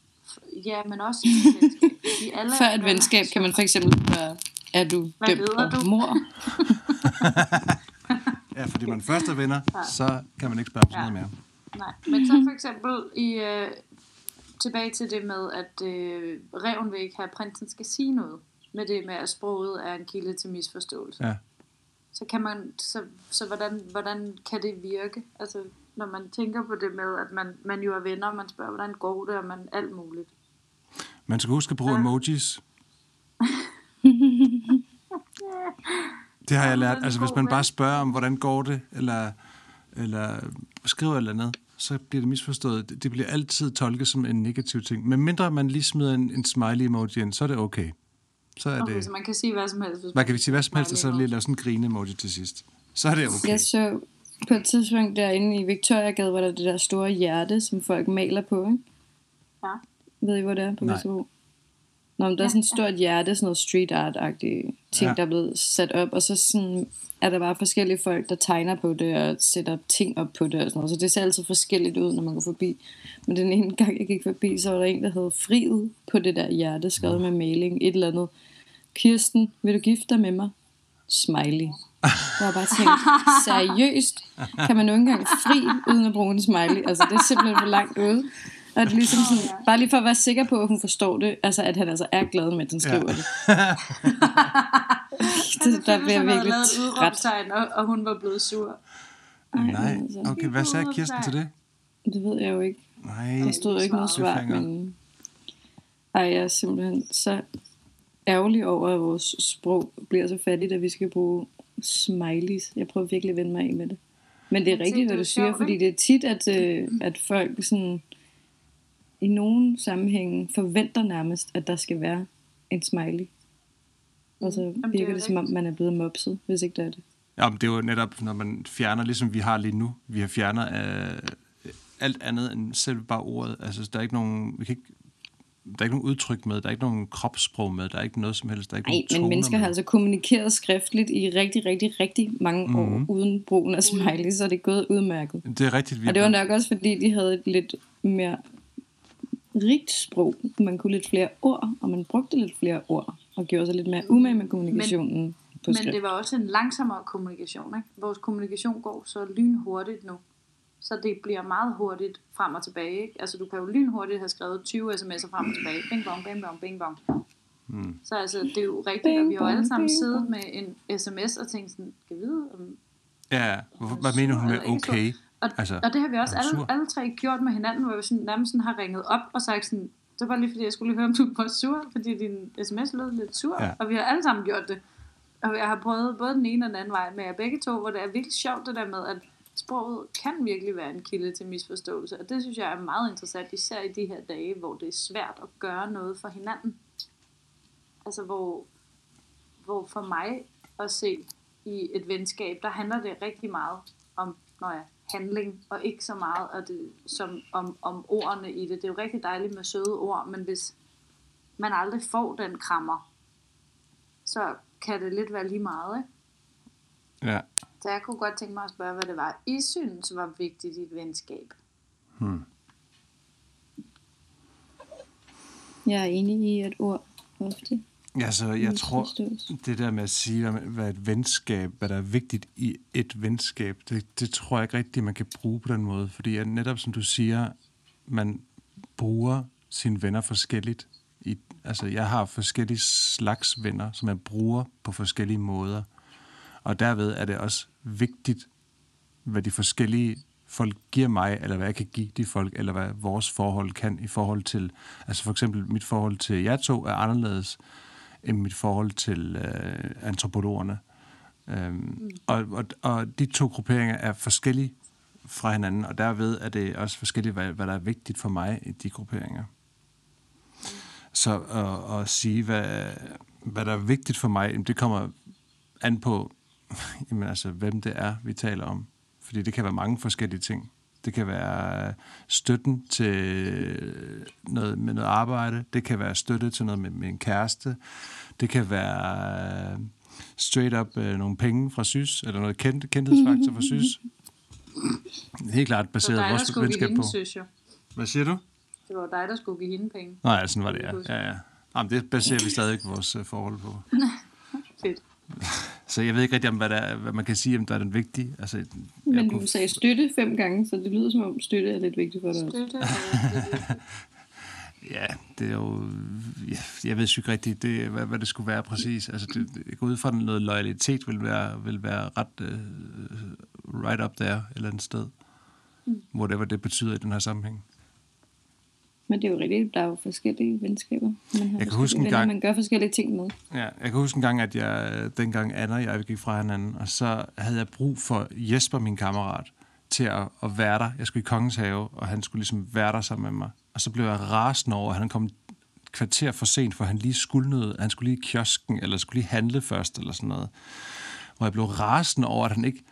Ja, men også i et venskab. I alle Før et venskab kan man for eksempel spørge, er du Hvad dømt for du? mor? Ja, fordi man først er venner, Ja. så kan man ikke spørge om sådan Ja. noget mere. Nej, men så for eksempel i, øh, tilbage til det med, at øh, reven vil ikke have, at prinsen skal sige noget. Med det med, at sproget er en kilde til misforståelse. Ja. Så kan man, så, så hvordan, hvordan kan det virke? Altså, når man tænker på det med, at man, man jo er venner, man spørger, hvordan går det, og man alt muligt. Man skal huske at bruge Ja. emojis. Det har jeg lært. Altså, hvis man bare spørger om, hvordan går det, eller, eller skriver eller andet, så bliver det misforstået. Det- Det bliver altid tolket som en negativ ting. Men mindre man lige smider en, en smiley-emoji ind, så er det okay. Så er Okay, det... så man kan sige hvad som helst. Hvis Man kan sige hvad som helst, og så Smiley lige lave sådan en grine-emoji til sidst. Så er det okay. Jeg så på et tidspunkt derinde i Victoriagade, hvor der er det der store hjerte, som folk maler på, ikke? Ja. Ved I, hvor det er på. Vesterbro? Når der er sådan et stort hjerte, sådan noget street art-agtige ting, Ja. ja. der er blevet sat op, og så sådan, er der bare forskellige folk, der tegner på det og sætter ting op på det og sådan noget. Så det ser altid forskelligt ud, når man går forbi. Men den ene gang, jeg gik forbi, så var der en, der havde friet på det der hjerte, skrevet med maling, et eller andet. Kirsten, vil du gifte dig med mig? Smiley. Jeg har bare tænkt, seriøst, kan man nu ikke engang fri uden at bruge en smiley? Altså, det er simpelthen for langt ude. Og det er ligesom sådan, bare lige for at være sikker på, at hun forstår det, altså at han altså er glad med, at den skriver ja. det. det. Der bliver jeg virkelig træt. og, og hun var blevet sur. Nej, altså. okay, hvad sagde Kirsten til det? Det ved jeg jo ikke. Nej, Der stod jo ikke noget svar, men... Ej, jeg er simpelthen så ærgerlig over, at vores sprog bliver så fattigt, at vi skal bruge smileys. Jeg prøver virkelig at vende mig af med det. Men det er rigtigt, det hvad du siger, fordi det er tit, at, øh, at folk sådan, i nogle sammenhænge forventer nærmest, at der skal være en smiley. Og så det er virker det, som om man er blevet mopset, hvis ikke det er det. Ja, men det er jo netop, når man fjerner, ligesom vi har lige nu, vi har fjernet øh, alt andet end selv bare ordet. Altså, der er ikke nogen, vi kan ikke, der er ikke nogen udtryk med, der er ikke nogen kropssprog med, der er ikke noget som helst, der er ikke Nej, nogen men mennesker med. har altså kommunikeret skriftligt i rigtig, rigtig, rigtig mange mm. Mhm. år uden brugen af smiley, så er det gået udmærket. Det er rigtigt, vi Og det var nok også, fordi de havde et lidt mere rigt sprog. Man kunne lidt flere ord, og man brugte lidt flere ord, og gjorde sig lidt mere umage med kommunikationen men, på Men det var også en langsommere kommunikation. Ikke? Vores kommunikation går så lynhurtigt nu. Så det bliver meget hurtigt frem og tilbage. Ikke? Altså du kan jo lynhurtigt have skrevet 20 sms'er frem og tilbage. Bing bong, bing bong, bing bong. Mm. Så altså, det er jo rigtigt, Bing og vi har alle sammen bing siddet med en sms og tænkt sådan, kan vi vide om... Ja, hvad mener hun med okay? Og, Altså, og det har vi også alle, alle tre gjort med hinanden, hvor vi sådan, nærmest sådan har ringet op og sagt sådan, det var lige fordi, jeg skulle lige høre, om du var sur, fordi din sms lød lidt sur, Ja. og vi har alle sammen gjort det. Og jeg har prøvet både den ene og den anden vej med jer begge to, hvor det er virkelig sjovt det der med, at sproget kan virkelig være en kilde til misforståelse, og det synes jeg er meget interessant, især i de her dage, hvor det er svært at gøre noget for hinanden. Altså hvor, hvor for mig at se i et venskab, der handler det rigtig meget om når jeg, handling, og ikke så meget og det, som om, om ordene i det. Det er jo rigtig dejligt med søde ord, men hvis man aldrig får den krammer, så kan det lidt være lige meget, ikke? ja. Så jeg kunne godt tænke mig at spørge, hvad det var, I synes var vigtigt i et venskab. Hmm. Jeg er enig i, at ord ofte Altså, jeg tror, det der med at sige, hvad- et venskab, hvad der er vigtigt i et venskab, det, det tror jeg ikke rigtigt, man kan bruge på den måde. Fordi netop som du siger, man bruger sine venner forskelligt. I, altså, jeg har forskellige slags venner, som jeg bruger på forskellige måder. Og derved er det også vigtigt, hvad de forskellige folk giver mig, eller hvad jeg kan give de folk, eller hvad vores forhold kan i forhold til, altså for eksempel mit forhold til jer to er anderledes end mit forhold til øh, antropologerne. Øhm, mm. og, og, og de to grupperinger er forskellige fra hinanden, og derved er det også forskelligt, hvad, hvad der er vigtigt for mig i de grupperinger. Så at, at sige, hvad, hvad der er vigtigt for mig, det kommer an på, jamen, altså, hvem det er, vi taler om. Fordi det kan være mange forskellige ting. Det kan være støtten til noget med noget arbejde. Det kan være støtte til noget med, med en kæreste. Det kan være straight up øh, nogle penge fra SYS, eller noget kendt, kendthedsfaktor fra SYS. Helt klart baseret vores venskab på. synes jeg. Hvad siger du? Det var dig, der skulle give hende penge. Nej, sådan var det, ja. ja, ja. Jamen, det baserer vi stadig vores øh, forhold på. Fedt. Så jeg ved ikke rigtig, om hvad, der er, hvad man kan sige, om der er den vigtige. Altså, jeg Men kunne- du sagde støtte fem gange, så det lyder som om støtte er lidt vigtigt for dig. Støtte Ja, det er jo... Jeg ved ikke rigtigt, det, hvad, hvad det skulle være præcis. Altså, det, jeg går ud fra, at noget loyalitet vil være, vil være ret uh, right up there et eller andet sted. Mm. Whatever det betyder i den her sammenhæng. Men det er jo rigtigt, der er jo forskellige venskaber. Man har Jeg kan huske en venner, gang- man gør forskellige ting med. Ja, jeg kan huske en gang, at jeg, dengang Anna og jeg gik fra hinanden, og så havde jeg brug for Jesper, min kammerat, til at, at være der. Jeg skulle i Kongens Have, og han skulle ligesom være der sammen med mig. Og så blev jeg rasende over, at han kom kvarter for sent, for han lige skulle noget. Han skulle lige i kiosken, eller skulle lige handle først, eller sådan noget. Hvor jeg blev rasende over, at han ikke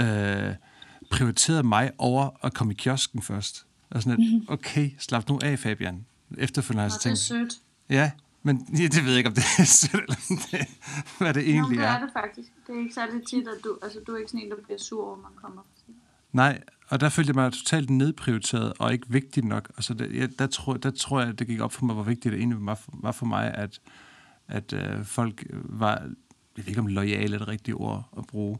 øh, prioriterede mig over at komme i kiosken først. Og sådan et, okay, slap nu af, Fabian. Efterfølgende har jeg Nå, så det er tænkt, sødt. Ja, Men ja, det ved jeg ikke, om det er selv, eller om det, hvad det Nå, egentlig det er er. det faktisk. Det er ikke særlig tit, at du, altså, du er ikke sådan en, der bliver sur over, man kommer. Nej, og der følte jeg mig totalt nedprioriteret og ikke vigtig nok. Altså, det, jeg, der, tror, der tror jeg, det gik op for mig, hvor vigtigt det egentlig var for, var for mig, at, at øh, folk var, jeg ved ikke om lojale er det rigtige ord at bruge,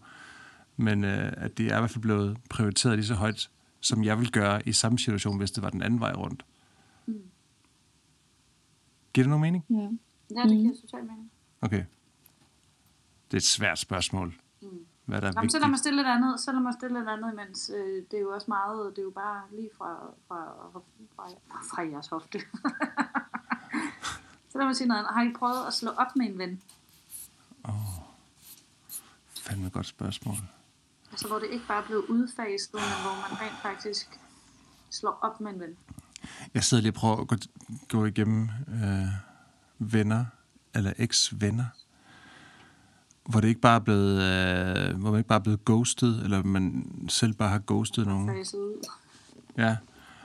men øh, at de er i hvert fald blevet prioriteret lige så højt, som jeg ville gøre i samme situation, hvis det var den anden vej rundt. Giver det nogen mening? Ja. Ja, det giver totalt mening. Okay. Det er et svært spørgsmål. Hvad der er Nå, men så lad mig stille lidt andet, så lad mig stille lidt andet, imens øh, det er jo også meget, det er jo bare lige fra, fra, fra, fra, jeres hofte. så lad mig sige noget andet. Har I prøvet at slå op med en ven? Fandme et godt spørgsmål. Altså hvor det ikke bare er blevet udfaset, men hvor man rent faktisk slår op med en ven. Jeg sidder lige og prøver at gå, gå igennem øh, venner, eller eks-venner, hvor det ikke bare er blevet, øh, hvor man ikke bare er blevet ghostet, eller man selv bare har ghostet nogen. Ja,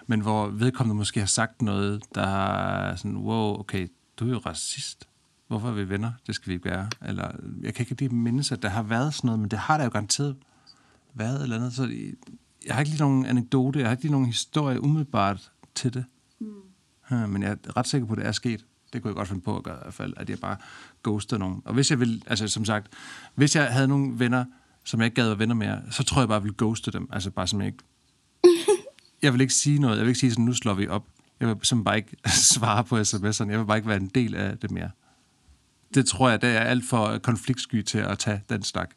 men hvor vedkommende måske har sagt noget, der er sådan, wow, okay, du er jo racist. Hvorfor er vi venner? Det skal vi ikke være. Eller, jeg kan ikke lige mindes, at der har været sådan noget, men det har der jo garanteret været eller andet. Så jeg har ikke lige nogen anekdote, jeg har ikke lige nogen historie umiddelbart til det. Mm. Ja, men jeg er ret sikker på, at det er sket. Det kunne jeg godt finde på at gøre i hvert fald, at jeg bare ghoster nogen. Og hvis jeg vil, altså som sagt, hvis jeg havde nogle venner, som jeg ikke gad at være venner med, så tror jeg bare, at jeg ville ghoste dem. Altså bare som jeg ikke jeg vil ikke sige noget. Jeg vil ikke sige sådan, nu slår vi op. Jeg vil simpelthen bare ikke svare på sms'erne. Jeg vil bare ikke være en del af det mere. Det tror jeg, det er alt for konfliktsky til at tage den snak.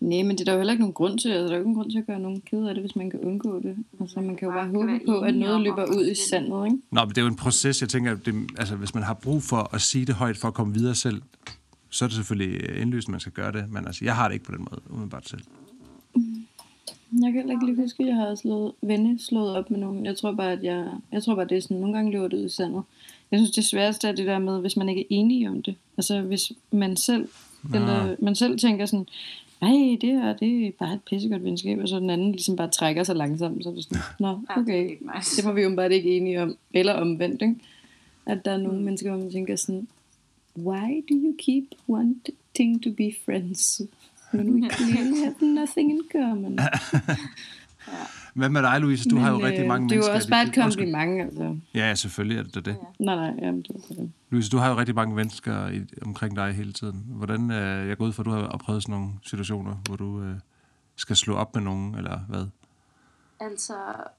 Nej, men det er der jo heller ikke nogen grund til. Altså, der er jo ikke nogen grund til at gøre nogen ked af det, hvis man kan undgå det. Altså, man kan jo Bare håbe på, at enige noget løber ud i sandet, ikke? Nå, men det er jo en proces. Jeg tænker, at det, altså, hvis man har brug for at sige det højt for at komme videre selv, så er det selvfølgelig indlysende, at man skal gøre det. Men altså, jeg har det ikke på den måde, umiddelbart selv. Jeg kan heller ikke lige huske, at jeg har slået, venne slået op med nogen. Jeg tror bare, at jeg, jeg tror bare, det er sådan, nogle gange løber det ud i sandet. Jeg synes, det sværeste er det der med, hvis man ikke er enig om det. Altså, hvis man selv, Ja. eller man selv tænker sådan, nej, det her, det er bare et pissegodt venskab, og så den anden ligesom bare trækker sig langsomt, så er det sådan, nå, Ja, er okay, det var vi jo bare ikke enige om, eller omvendt, ikke? At der er nogle mennesker, hvor man tænker sådan, why do you keep wanting to be friends? When we clearly have nothing in common. Hvad med dig, Louise? Du Men, har jo øh, rigtig mange Det er mennesker. jo også bare et kompliment, altså. Ja, ja, selvfølgelig er det det. Nej, nej, jamen, det var det. Louise, du har jo rigtig mange mennesker i, omkring dig hele tiden. Hvordan, øh, jeg går ud fra, at du har oplevet sådan nogle situationer, hvor du øh, skal slå op med nogen, eller hvad? Altså,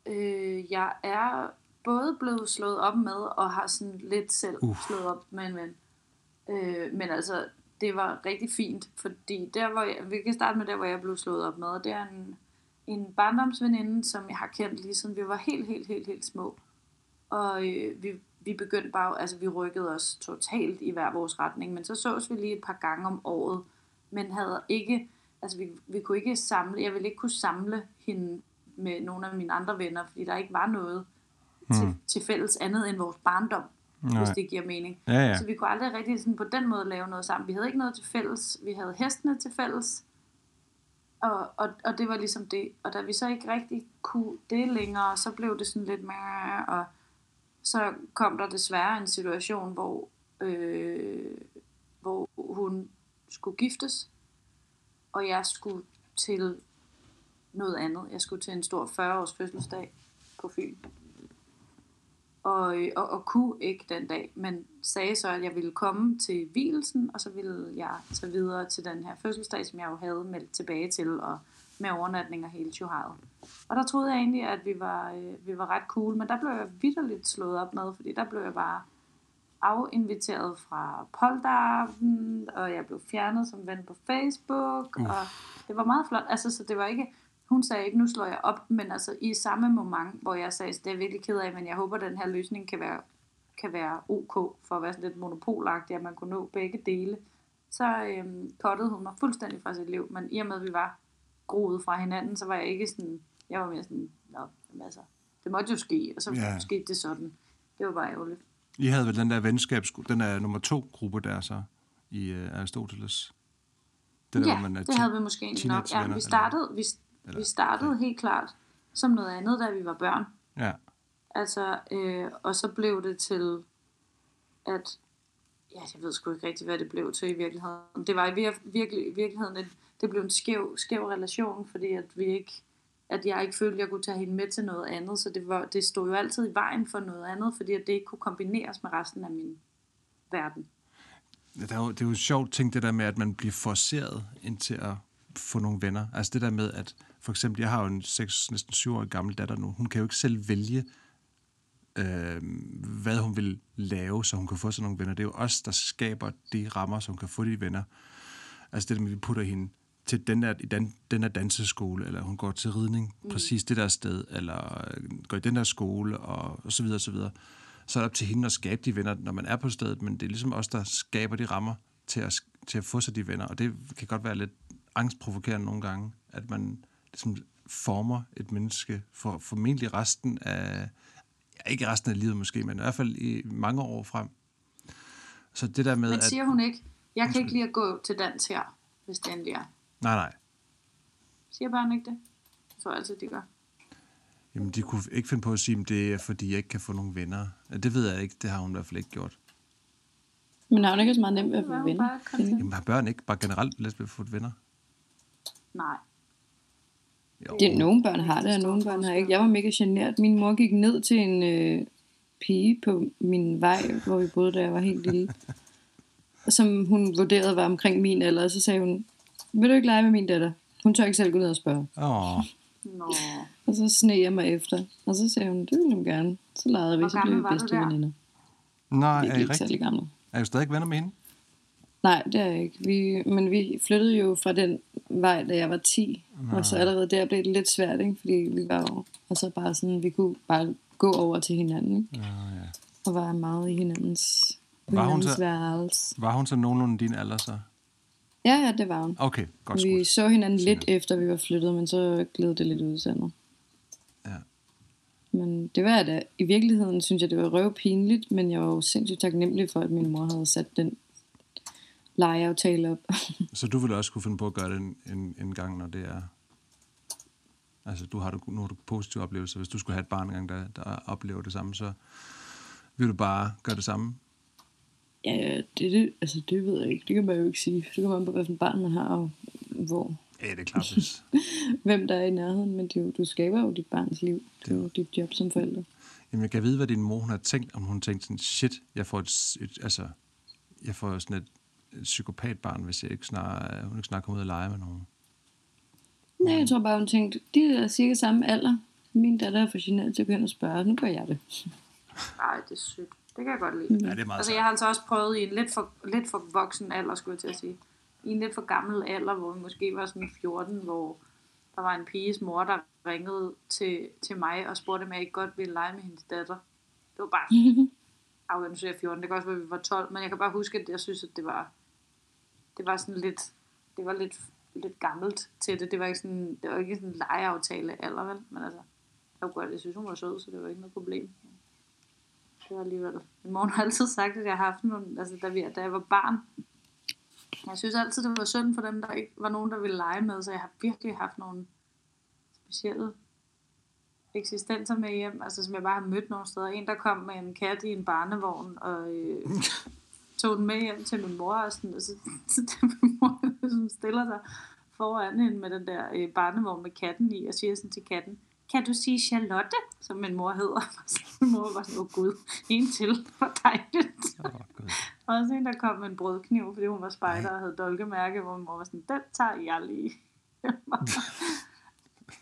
øh, jeg er både blevet slået op med, og har sådan lidt selv Uh. slået op med en ven. Øh, men altså, det var rigtig fint, fordi der, hvor jeg, vi kan starte med der, hvor jeg blev slået op med, og det er en, en barndomsveninde, som jeg har kendt lige siden vi var helt, helt, helt, helt små. Og øh, vi, vi begyndte bare, altså vi rykkede os totalt i hver vores retning, men så sås vi lige et par gange om året, men havde ikke, altså vi, vi kunne ikke samle, jeg ville ikke kunne samle hende med nogle af mine andre venner, fordi der ikke var noget til, til fælles andet end vores barndom, Nej. hvis det giver mening. Ja, ja. Så vi kunne aldrig rigtig sådan på den måde lave noget sammen. Vi havde ikke noget til fælles. Vi havde hestene til fælles. Og, og, og det var ligesom det. Og da vi så ikke rigtig kunne det længere, så blev det sådan lidt mere... Og så kom der desværre en situation, hvor, øh, hvor hun skulle giftes. Og jeg skulle til noget andet. Jeg skulle til en stor 40-års fødselsdag på Fyn og, og, og kunne ikke den dag, men sagde så, at jeg ville komme til hvilelsen, og så ville jeg tage videre til den her fødselsdag, som jeg jo havde meldt tilbage til, og med overnatning og hele tjoharet. Og der troede jeg egentlig, at vi var, øh, vi var ret cool, men der blev jeg vidderligt slået op med, fordi der blev jeg bare afinviteret fra polterappen, og jeg blev fjernet som ven på Facebook, uh. og det var meget flot. Altså, så det var ikke, hun sagde ikke, nu slår jeg op, men altså i samme moment, hvor jeg sagde, det er jeg virkelig ked af, men jeg håber, at den her løsning kan være, kan være ok, for at være sådan lidt monopolagtig, at man kunne nå begge dele, så øhm, kottede hun mig fuldstændig fra sit liv, men i og med, at vi var groet fra hinanden, så var jeg ikke sådan, jeg var mere sådan, nå, jamen altså, det måtte jo ske, og så Ja. skete det sådan. Det var bare ærgerligt. I havde vel den der venskabs... Den er nummer to gruppe der så, i uh, Aristoteles. Den ja, hvor man er det havde vi måske egentlig nok. Ja, vi startede, vi, eller- vi startede helt klart som noget andet, da vi var børn. Ja, Altså, øh, og så blev det til, at ja, jeg ved sgu ikke rigtig, hvad det blev til i virkeligheden. Det var i vir- virkelig, virkeligheden, en, det blev en skæv, skæv relation, fordi at vi ikke, at jeg ikke følte, at jeg kunne tage hende med til noget andet, så det, var, det stod jo altid i vejen for noget andet, fordi at det ikke kunne kombineres med resten af min verden. Det er, jo, det er jo sjovt ting, det der med, at man bliver forceret ind til at få nogle venner. Altså det der med, at for eksempel, jeg har jo en 6, næsten 7 år gammel datter nu. Hun kan jo ikke selv vælge, øh, hvad hun vil lave, så hun kan få sådan nogle venner. Det er jo os, der skaber de rammer, så hun kan få de venner. Altså det med, vi putter hende til den der, den, den der danseskole, eller hun går til ridning, mm. præcis det der sted, eller øh, går i den der skole, og, og så videre, og så videre. Så er det op til hende at skabe de venner, når man er på stedet, men det er ligesom os, der skaber de rammer til at, til at få sig de venner, og det kan godt være lidt angstprovokerende nogle gange, at man ligesom former et menneske for formentlig resten af, ja, ikke resten af livet måske, men i hvert fald i mange år frem. Så det der med, Men at... siger hun ikke, jeg kan ikke lide at gå til dans her, hvis det endelig er. Nej, nej. Siger børn ikke det? Jeg tror altid, de gør. Jamen, de kunne ikke finde på at sige, at det er, fordi jeg ikke kan få nogle venner. Ja, Det ved jeg ikke. Det har hun i hvert fald ikke gjort. Men har hun ikke også meget nemt ved at få venner? Jamen, har børn ikke bare generelt let ved at få venner? Nej. Jo. Det, nogle børn har det, og nogle børn har ikke. Jeg var mega genert. Min mor gik ned til en øh, pige på min vej, hvor vi boede, da jeg var helt lille. som hun vurderede var omkring min alder, og så sagde hun, vil du ikke lege med min datter? Hun tør ikke selv gå ned og spørge. Åh, Nå. Og så sneg jeg mig efter. Og så sagde hun, det ville hun gerne. Så legede vi, så blev vi bedste der? veninder. nej, Det er er I ikke rigtig? særlig gammel. Er I stadig venner med hende? Nej, det er jeg ikke. Vi, men vi flyttede jo fra den vej, da jeg var 10. Og så allerede der blev det lidt svært, ikke? fordi vi var jo og så bare sådan, vi kunne bare gå over til hinanden, ikke? Ja, ja. og var meget i hinandens, Var hun hinandens så- værelse. Var hun så nogenlunde din alder så? Ja, ja, det var hun. Okay, godt Vi så hinanden lidt Sikkert. efter, vi var flyttet, men så gled det lidt ud. Ja. Men det var da, i virkeligheden synes jeg, det var røvpinligt, men jeg var jo sindssygt taknemmelig for, at min mor havde sat den legeaftale op. Så du ville også kunne finde på at gøre det en, en, en gang, når det er... Altså, du har, nu har du positive oplevelser. Hvis du skulle have et barn engang, der, der oplever det samme, så vil du bare gøre det samme. ja, det, det, altså, det ved jeg ikke. Det kan man jo ikke sige. Det kan man på, hvilken barn man har, og hvor, Ja, det er klart, hvis... hvem der er i nærheden. Men det jo, du skaber jo dit barns liv. Det er jo dit job som forælder. Jamen, jeg kan vide, hvad din mor hun har tænkt, om hun tænkte sådan, shit, jeg får et, et altså, jeg får sådan et psykopatbarn, hvis jeg ikke snart, hun ikke snart kommer ud og lege med nogen. Nej, jeg tror bare, hun tænkte, de er cirka samme alder. Min datter er for generet til at hen og spørge. Nu gør jeg det. Nej, det er sødt. Det kan jeg godt lide. Ja, det er meget Altså, jeg har altså også prøvet i en lidt for, lidt for voksen alder, skulle jeg til at sige. I en lidt for gammel alder, hvor vi måske var sådan 14, hvor der var en piges mor, der ringede til, til mig og spurgte, om jeg ikke godt ville lege med hendes datter. Det var bare... Ej, nu siger jeg 14, det kan også være, at vi var 12, men jeg kan bare huske, at jeg synes, at det var, det var sådan lidt, det var lidt, lidt gammelt til det. Det var ikke sådan, det var ikke sådan en legeaftale alder, vel? Men altså, jeg kunne godt, jeg synes, hun var sød, så det var ikke noget problem. Det var alligevel... Min mor har altid sagt, at jeg har haft nogle... Altså, da, vi, da jeg var barn, jeg synes altid, det var synd for dem, der ikke var nogen, der ville lege med, så jeg har virkelig haft nogle specielle eksistenser med hjem, altså som jeg bare har mødt nogle steder. En, der kom med en kat i en barnevogn, og øh, tog den med hjem til min mor, og, sådan, og så, så min mor ligesom stiller sig foran hende med den der øh, barnevogn med katten i, og siger sådan til katten, kan du sige Charlotte, som min mor hedder? Så min mor var sådan, åh gud, en til, hvor dejligt. Åh, Gud. Og også en, der kom med en brødkniv, fordi hun var spejder og havde dolkemærke, hvor min mor var sådan, den tager jeg lige.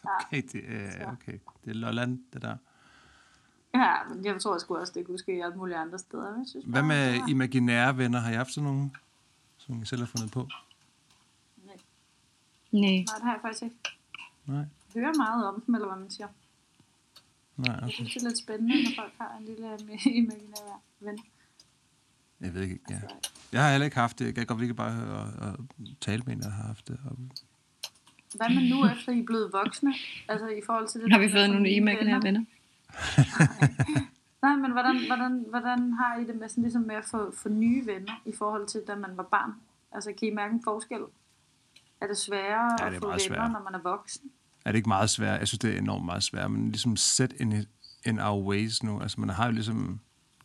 Okay, det er, okay. det er Lolland, det der. Ja, men jeg tror sgu også, det kunne ske alle mulige andre steder. Jeg synes Hvad bare, med var- imaginære venner? Har I haft sådan nogle, som I selv har fundet på? Nej, Nej. Nej, det har jeg faktisk ikke. Nej, Jeg hører meget om dem, eller hvad man siger. nej, Jeg okay. synes, det er lidt spændende, når folk har en lille imaginær ven. Jeg ved ikke, ja. Jeg har heller ikke haft det. Jeg kan godt ikke bare høre og, tale med en, der har haft det. Og, Hvad med nu, efter I er blevet voksne? Altså i forhold til det Har vi fået nogle imaginære venner? Nej, men hvordan, hvordan, hvordan har I det med, sådan, ligesom med at få, få nye venner i forhold til, da man var barn? Altså, kan I mærke en forskel? Er det sværere Ja, at det er få meget venner, sværere. når man er voksen? er det ikke meget svært? Jeg synes, det er enormt meget svært. Men ligesom set in, in our ways nu. Altså, man har jo ligesom...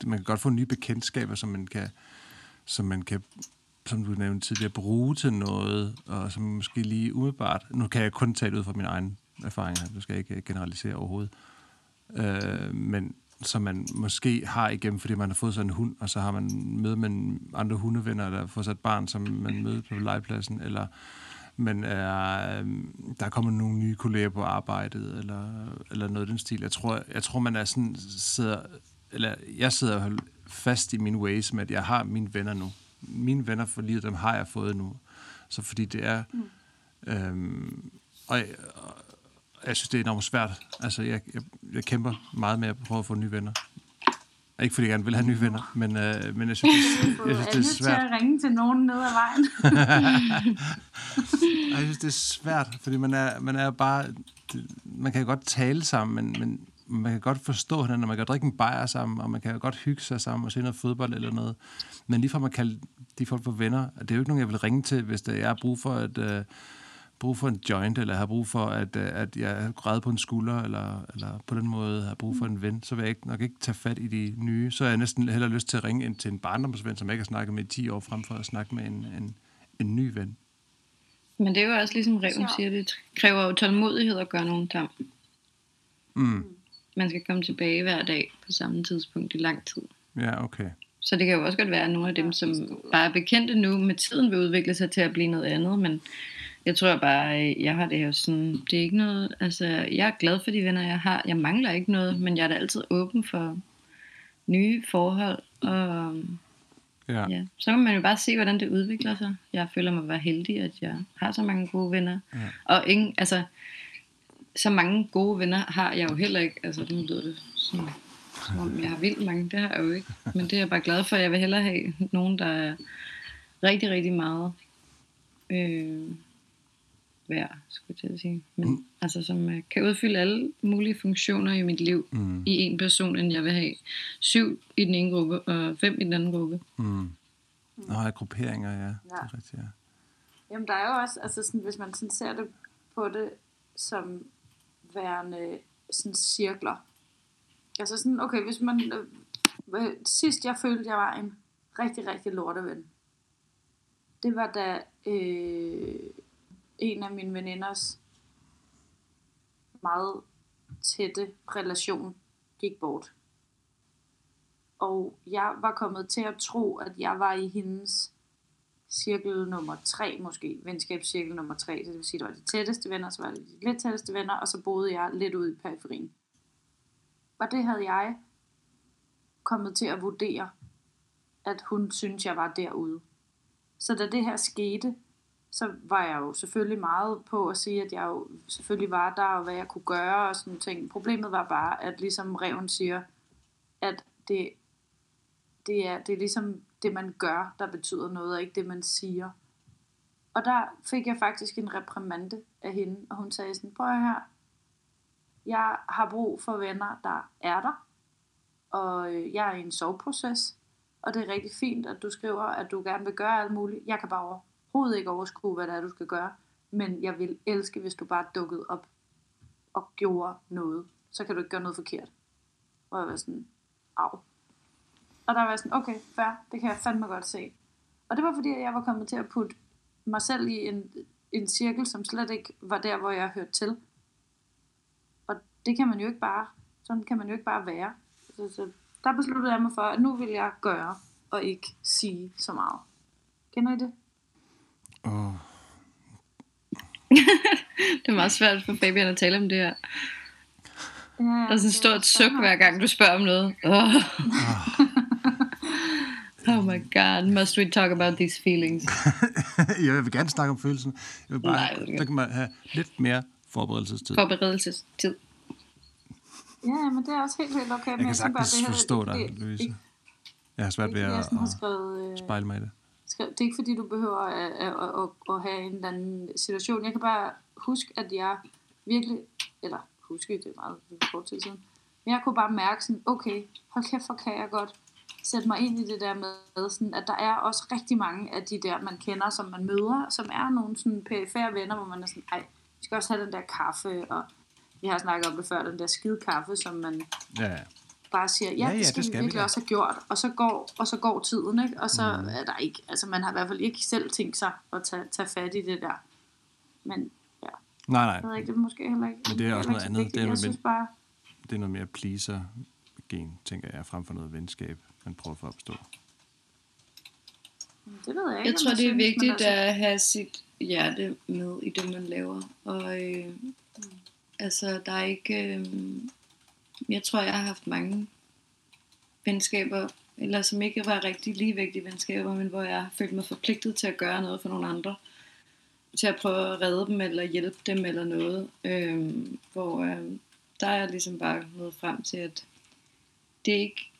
Man kan godt få nye bekendtskaber, som man kan som man kan, som du nævnte tidligere, bruge til noget, og som måske lige umiddelbart, nu kan jeg kun tale ud fra min egen erfaring her, nu skal jeg ikke generalisere overhovedet, øh, men som man måske har igennem, fordi man har fået sådan en hund, og så har man møde med andre hundevenner, eller får sig et barn, som man møder på legepladsen, eller men er, øh, der er kommet nogle nye kolleger på arbejdet, eller, eller noget i den stil. Jeg tror, jeg tror man er sådan, sidder, eller jeg sidder fast i mine ways med, at jeg har mine venner nu. Mine venner for livet, dem har jeg fået nu. Så fordi det er... Mm. Øhm, og jeg synes, det er enormt svært. Altså, jeg, jeg, jeg kæmper meget med at prøve at få nye venner. Ikke fordi jeg gerne vil have nye venner, men, øh, men jeg synes, det, jeg synes, det er svært. til at ringe til nogen ned ad vejen. Ej, jeg synes, det er svært, fordi man er, man er bare... det- Man kan godt tale sammen, men, men man kan godt forstå hinanden, og man kan drikke en bajer sammen, og man kan godt hygge sig sammen og se noget fodbold eller noget. Men lige fra man kalder de folk for venner, det er jo ikke nogen, jeg vil ringe til, hvis det, jeg har brug for at... Øh, brug for en joint, eller har brug for, at, øh, at jeg har grædet på en skulder, eller, eller på den måde har brug for en ven, så vil jeg ikke, nok ikke tage fat i de nye. Så har jeg næsten hellere lyst til at ringe ind til en barndomsven, som jeg ikke har snakket med i 10 år, frem for at snakke med en, en, en ny ven. Men det er jo også ligesom Reven siger, det kræver jo tålmodighed at gøre nogen tam. Mm. Man skal komme tilbage hver dag på samme tidspunkt i lang tid. Ja, okay. Så det kan jo også godt være, at nogle af dem, som bare er bekendte nu, med tiden vil udvikle sig til at blive noget andet, men jeg tror bare, øh, jeg har det jo sådan, det er ikke noget, altså jeg er glad for de venner, jeg har. Jeg mangler ikke noget, men jeg er da altid åben for nye forhold, og Ja. ja, så kan man jo bare se, hvordan det udvikler sig. Jeg føler mig bare heldig, at jeg har så mange gode venner. Ja. Og ingen, altså, så mange gode venner har jeg jo heller ikke. Altså, nu lyder det som, som om jeg har vildt mange. Det har jeg jo ikke. Men det er jeg bare glad for. Jeg vil hellere have nogen, der er rigtig, rigtig meget øh, værd, skulle jeg til at sige. Men Mm. mm. altså, som øh, kan udfylde alle mulige funktioner i mit liv Mm. i en person, end jeg vil have syv i den ene gruppe og fem i den anden gruppe. Mm. Nå, ja, grupperinger, ja. ja. Det er rigtigt, ja. Jamen, der er jo også, altså sådan, hvis man sådan ser det på det som værende sådan cirkler. Altså sådan, okay, hvis man... Øh, øh, sidst jeg følte, jeg var en rigtig, rigtig lorteven, det var da øh, en af mine veninders meget tætte relation gik bort. Og jeg var kommet til at tro, at jeg var i hendes cirkel nummer tre måske, venskabscirkel nummer tre, så det vil sige, det var de tætteste venner, så var det de lidt tætteste venner, og så boede jeg lidt ude i periferien. Og det havde jeg kommet til at vurdere, at hun synes, jeg var derude. Så da det her skete, så var jeg jo selvfølgelig meget på at sige, at jeg jo selvfølgelig var der, og hvad jeg kunne gøre og sådan ting. Problemet var bare, at ligesom Reven siger, at det, det, er, det er ligesom det, man gør, der betyder noget, og ikke det, man siger. Og der fik jeg faktisk en reprimande af hende, og hun sagde sådan, prøv her, jeg har brug for venner, der er der, og øh, jeg er i en soveproces, og det er rigtig fint, at du skriver, at du gerne vil gøre alt muligt. Jeg kan bare overhovedet ikke overskue, hvad det er, du skal gøre, men jeg vil elske, hvis du bare dukkede op og gjorde noget. Så kan du ikke gøre noget forkert. Og jeg var sådan, au. Og der var jeg sådan, okay, fair, det kan jeg fandme godt se. Og det var fordi, at jeg var kommet til at putte mig selv i en, en cirkel, som slet ikke var der, hvor jeg hørte til. Og det kan man jo ikke bare, sådan kan man jo ikke bare være. Så, så der besluttede jeg mig for, at nu vil jeg gøre, og ikke sige så meget. Kender I det? Oh. Det er meget svært for Fabian at tale om det her. Ja, Der er sådan et stort suk, hver gang du spørger om noget. Oh. oh my god, must we talk about these feelings? jeg vil gerne snakke om følelsen. Jeg vil bare, Nej, det ikke. der kan man have lidt mere forberedelsestid. Forberedelsestid. Ja, men det er også helt, helt okay. Jeg kan sagtens forstå dig, det, Louise. Jeg har svært ved jeg at, at øh, spejle mig i det skrev, det er ikke fordi, du behøver at, at, at, at, have en eller anden situation. Jeg kan bare huske, at jeg virkelig, eller huske, det er meget kort tid siden, men jeg kunne bare mærke sådan, okay, hold kæft, hvor kan jeg godt sætte mig ind i det der med, sådan, at der er også rigtig mange af de der, man kender, som man møder, som er nogle sådan pæfære venner, hvor man er sådan, ej, vi skal også have den der kaffe, og vi har snakket om det før, den der skide kaffe, som man Ja, ja bare siger, ja, Ja, ja det skal, det vi skal vi virkelig da. også have gjort, og så går, og så går tiden, ikke? og så mm. er der ikke, altså man har i hvert fald ikke selv tænkt sig at tage, tage fat i det der. Men ja, Nej, jeg ved nej. ikke, det er måske heller ikke Men det er også noget andet. vigtigt. Det er jeg noget synes med- bare, Det er noget mere pleaser-gen, tænker jeg, frem for noget venskab, man prøver at få opstå. det ved jeg ikke. Jeg tror, det er synes, vigtigt altså- at have sit hjerte med i det, man laver. Og øh, altså, der er ikke... Øh, jeg tror, jeg har haft mange venskaber, eller som ikke var rigtig ligevægtige venskaber, men hvor jeg har følt mig forpligtet til at gøre noget for nogle andre. Til at prøve at redde dem, eller hjælpe dem, eller noget. Øh, hvor øh, der er jeg ligesom bare nået frem til, at det er ikke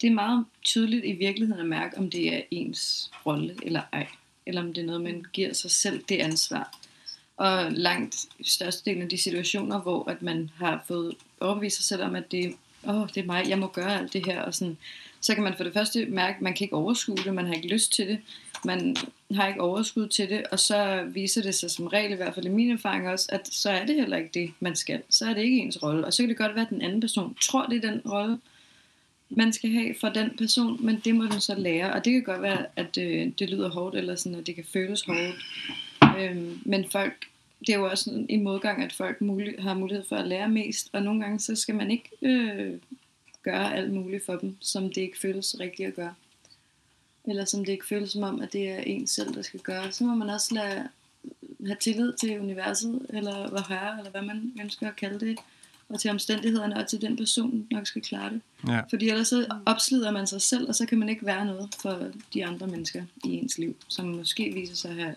det er meget tydeligt i virkeligheden at mærke, om det er ens rolle eller ej. Eller om det er noget, man giver sig selv det ansvar. Og langt størstedelen af de situationer, hvor at man har fået overbevise sig selv om, at det, åh, det er mig, jeg må gøre alt det her. Og sådan, så kan man for det første mærke, at man kan ikke overskue det, man har ikke lyst til det, man har ikke overskud til det, og så viser det sig som regel, i hvert fald i min erfaring også, at så er det heller ikke det, man skal. Så er det ikke ens rolle. Og så kan det godt være, at den anden person tror, det er den rolle, man skal have for den person, men det må den så lære. Og det kan godt være, at øh, det lyder hårdt, eller sådan, at det kan føles hårdt. Øhm, men folk, det er jo også sådan i modgang, at folk mulig, har mulighed for at lære mest, og nogle gange så skal man ikke øh, gøre alt muligt for dem, som det ikke føles rigtigt at gøre. Eller som det ikke føles som om, at det er en selv, der skal gøre. Så må man også lade, have tillid til universet, eller hvad højere, eller hvad man ønsker at kalde det, og til omstændighederne, og til den person, der nok skal klare det. Ja. Fordi ellers så opslider man sig selv, og så kan man ikke være noget for de andre mennesker i ens liv, som måske viser sig at have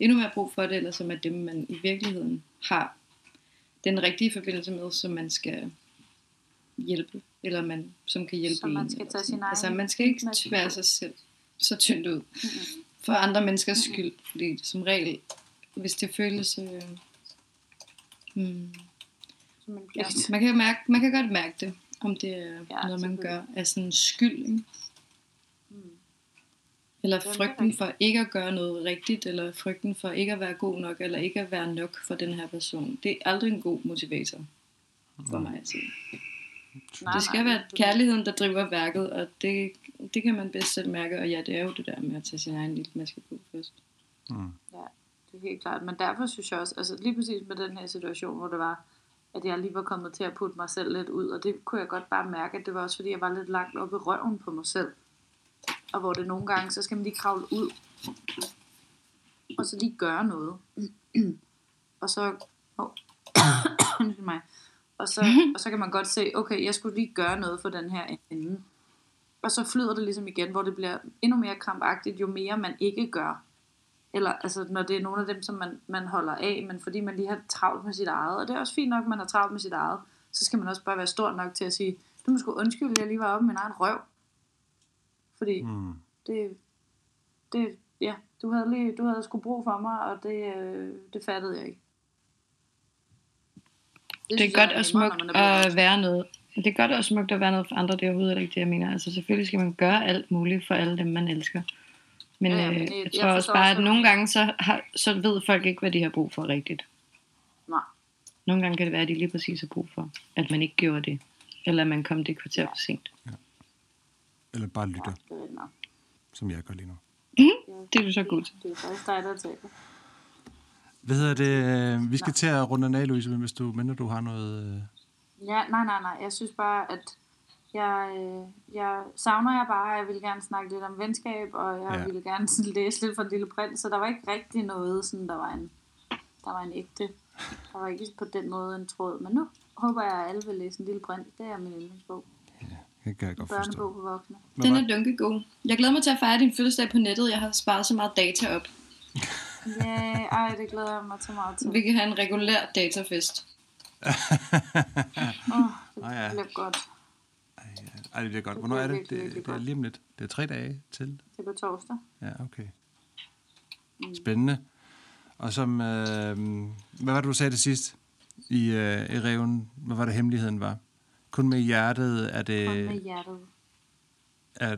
endnu mere brug for det, eller som er dem, man i virkeligheden har den rigtige forbindelse med, som man skal hjælpe, eller man, som kan hjælpe Så man en, skal eller tage sin egen Altså, man skal ikke tvære sig selv så tyndt ud for andre menneskers skyld, fordi som regel, hvis det føles... Øh, hmm, som en pligt. man, kan mærke, man kan godt mærke det, om det er Ja, noget, man gør af sådan skyld. Ikke? Mm. Eller er frygten for ikke at gøre noget rigtigt, eller frygten for ikke at være god nok, eller ikke at være nok for den her person. Det er aldrig en god motivator for mig at sige. Det skal være kærligheden, der driver værket, og det, det kan man bedst selv mærke. Og ja, det er jo det der med at tage sin egen lille maske på først. Mm. Det er helt klart, men derfor synes jeg også, altså lige præcis med den her situation, hvor det var, at jeg lige var kommet til at putte mig selv lidt ud, og det kunne jeg godt bare mærke, at det var også fordi, jeg var lidt langt oppe i røven på mig selv. Og hvor det nogle gange, så skal man lige kravle ud, og så lige gøre noget. og så, oh, mig, og så, og så kan man godt se, okay, jeg skulle lige gøre noget for den her ende. Og så flyder det ligesom igen, hvor det bliver endnu mere krampagtigt, jo mere man ikke gør. Eller altså, når det er nogle af dem, som man, man holder af, men fordi man lige har travlt med sit eget. Og det er også fint nok, at man har travlt med sit eget. Så skal man også bare være stor nok til at sige, du må sgu undskylde, jeg lige var oppe med min egen røv. Fordi Mm. det, det, ja, du havde lige, du havde sgu brug for mig, og det, øh, det fattede jeg ikke. Det er synes godt jeg og smukt er at være noget. Det er godt og smukt at være noget for andre, det er overhovedet ikke det, jeg mener. Altså selvfølgelig skal man gøre alt muligt for alle dem, man elsker. Men, Ja, ja, ja, men øh, det- jeg jeg tror også forstår bare, også, at nogle gange, så, har, så ved folk ikke, hvad de har brug for rigtigt. Nej. Nogle gange kan det være, at de lige præcis har brug for, at man ikke gjorde det. Eller at man kom det kvarter for sent. Eller bare lytter, Det er nok. som jeg gør lige nu. Det er du så god til. Det er faktisk dig, der taler. Hvad hedder det? Vi skal til at runde den af, Louise, hvis du mener, du har noget... øh, Ja, nej, nej, nej. Jeg synes bare, at jeg, øh, jeg savner jeg bare. Jeg ville gerne snakke lidt om venskab, og jeg Ja. ja. ville gerne læse lidt fra Lille Prins, så der var ikke rigtig noget, sådan, der var en, der var en ægte. Der var ikke på den måde en tråd. Men nu håber jeg, at alle vil læse en Lille Prins. Det er min yndlingsbog. Det kan jeg godt forstå. For voksne. Den er dunkegod. Jeg glæder mig til at fejre din fødselsdag på nettet. Jeg har sparet så meget data op. Ja, ej, det glæder jeg mig til meget til. Vi kan have en regulær datafest. Åh, oh, det Ah, ja. bliver godt. Ej, det bliver godt. Det Hvornår er det? Det, virkelig det er lige om lidt. Det er tre dage til. Det er på torsdag. Ja, okay. Mm. Spændende. Og som, øh, hvad var det, du sagde det sidst i, øh, i reven? Hvad var det, hemmeligheden var? Kun med hjertet er det Kun med hjertet. er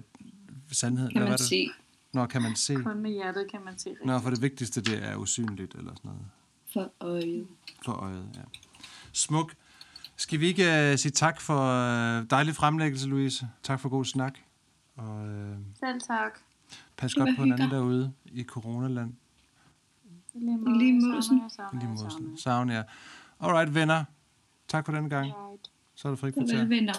sandheden. Kan hvad man det? se. Nå, kan man se. Kun med hjertet kan man se rigtigt. Nå, for det vigtigste, det er usynligt eller sådan noget. For øjet. For øjet, ja. Smuk. Skal vi ikke uh, sige tak for uh, dejlig fremlæggelse, Louise? Tak for god snak. Og uh, Selv tak. pas godt på hinanden derude i coronaland. I lige I lige jer. Savn jer. Alright, venner. Tak for denne gang. Right. Så er det frikvarter. Velvinder.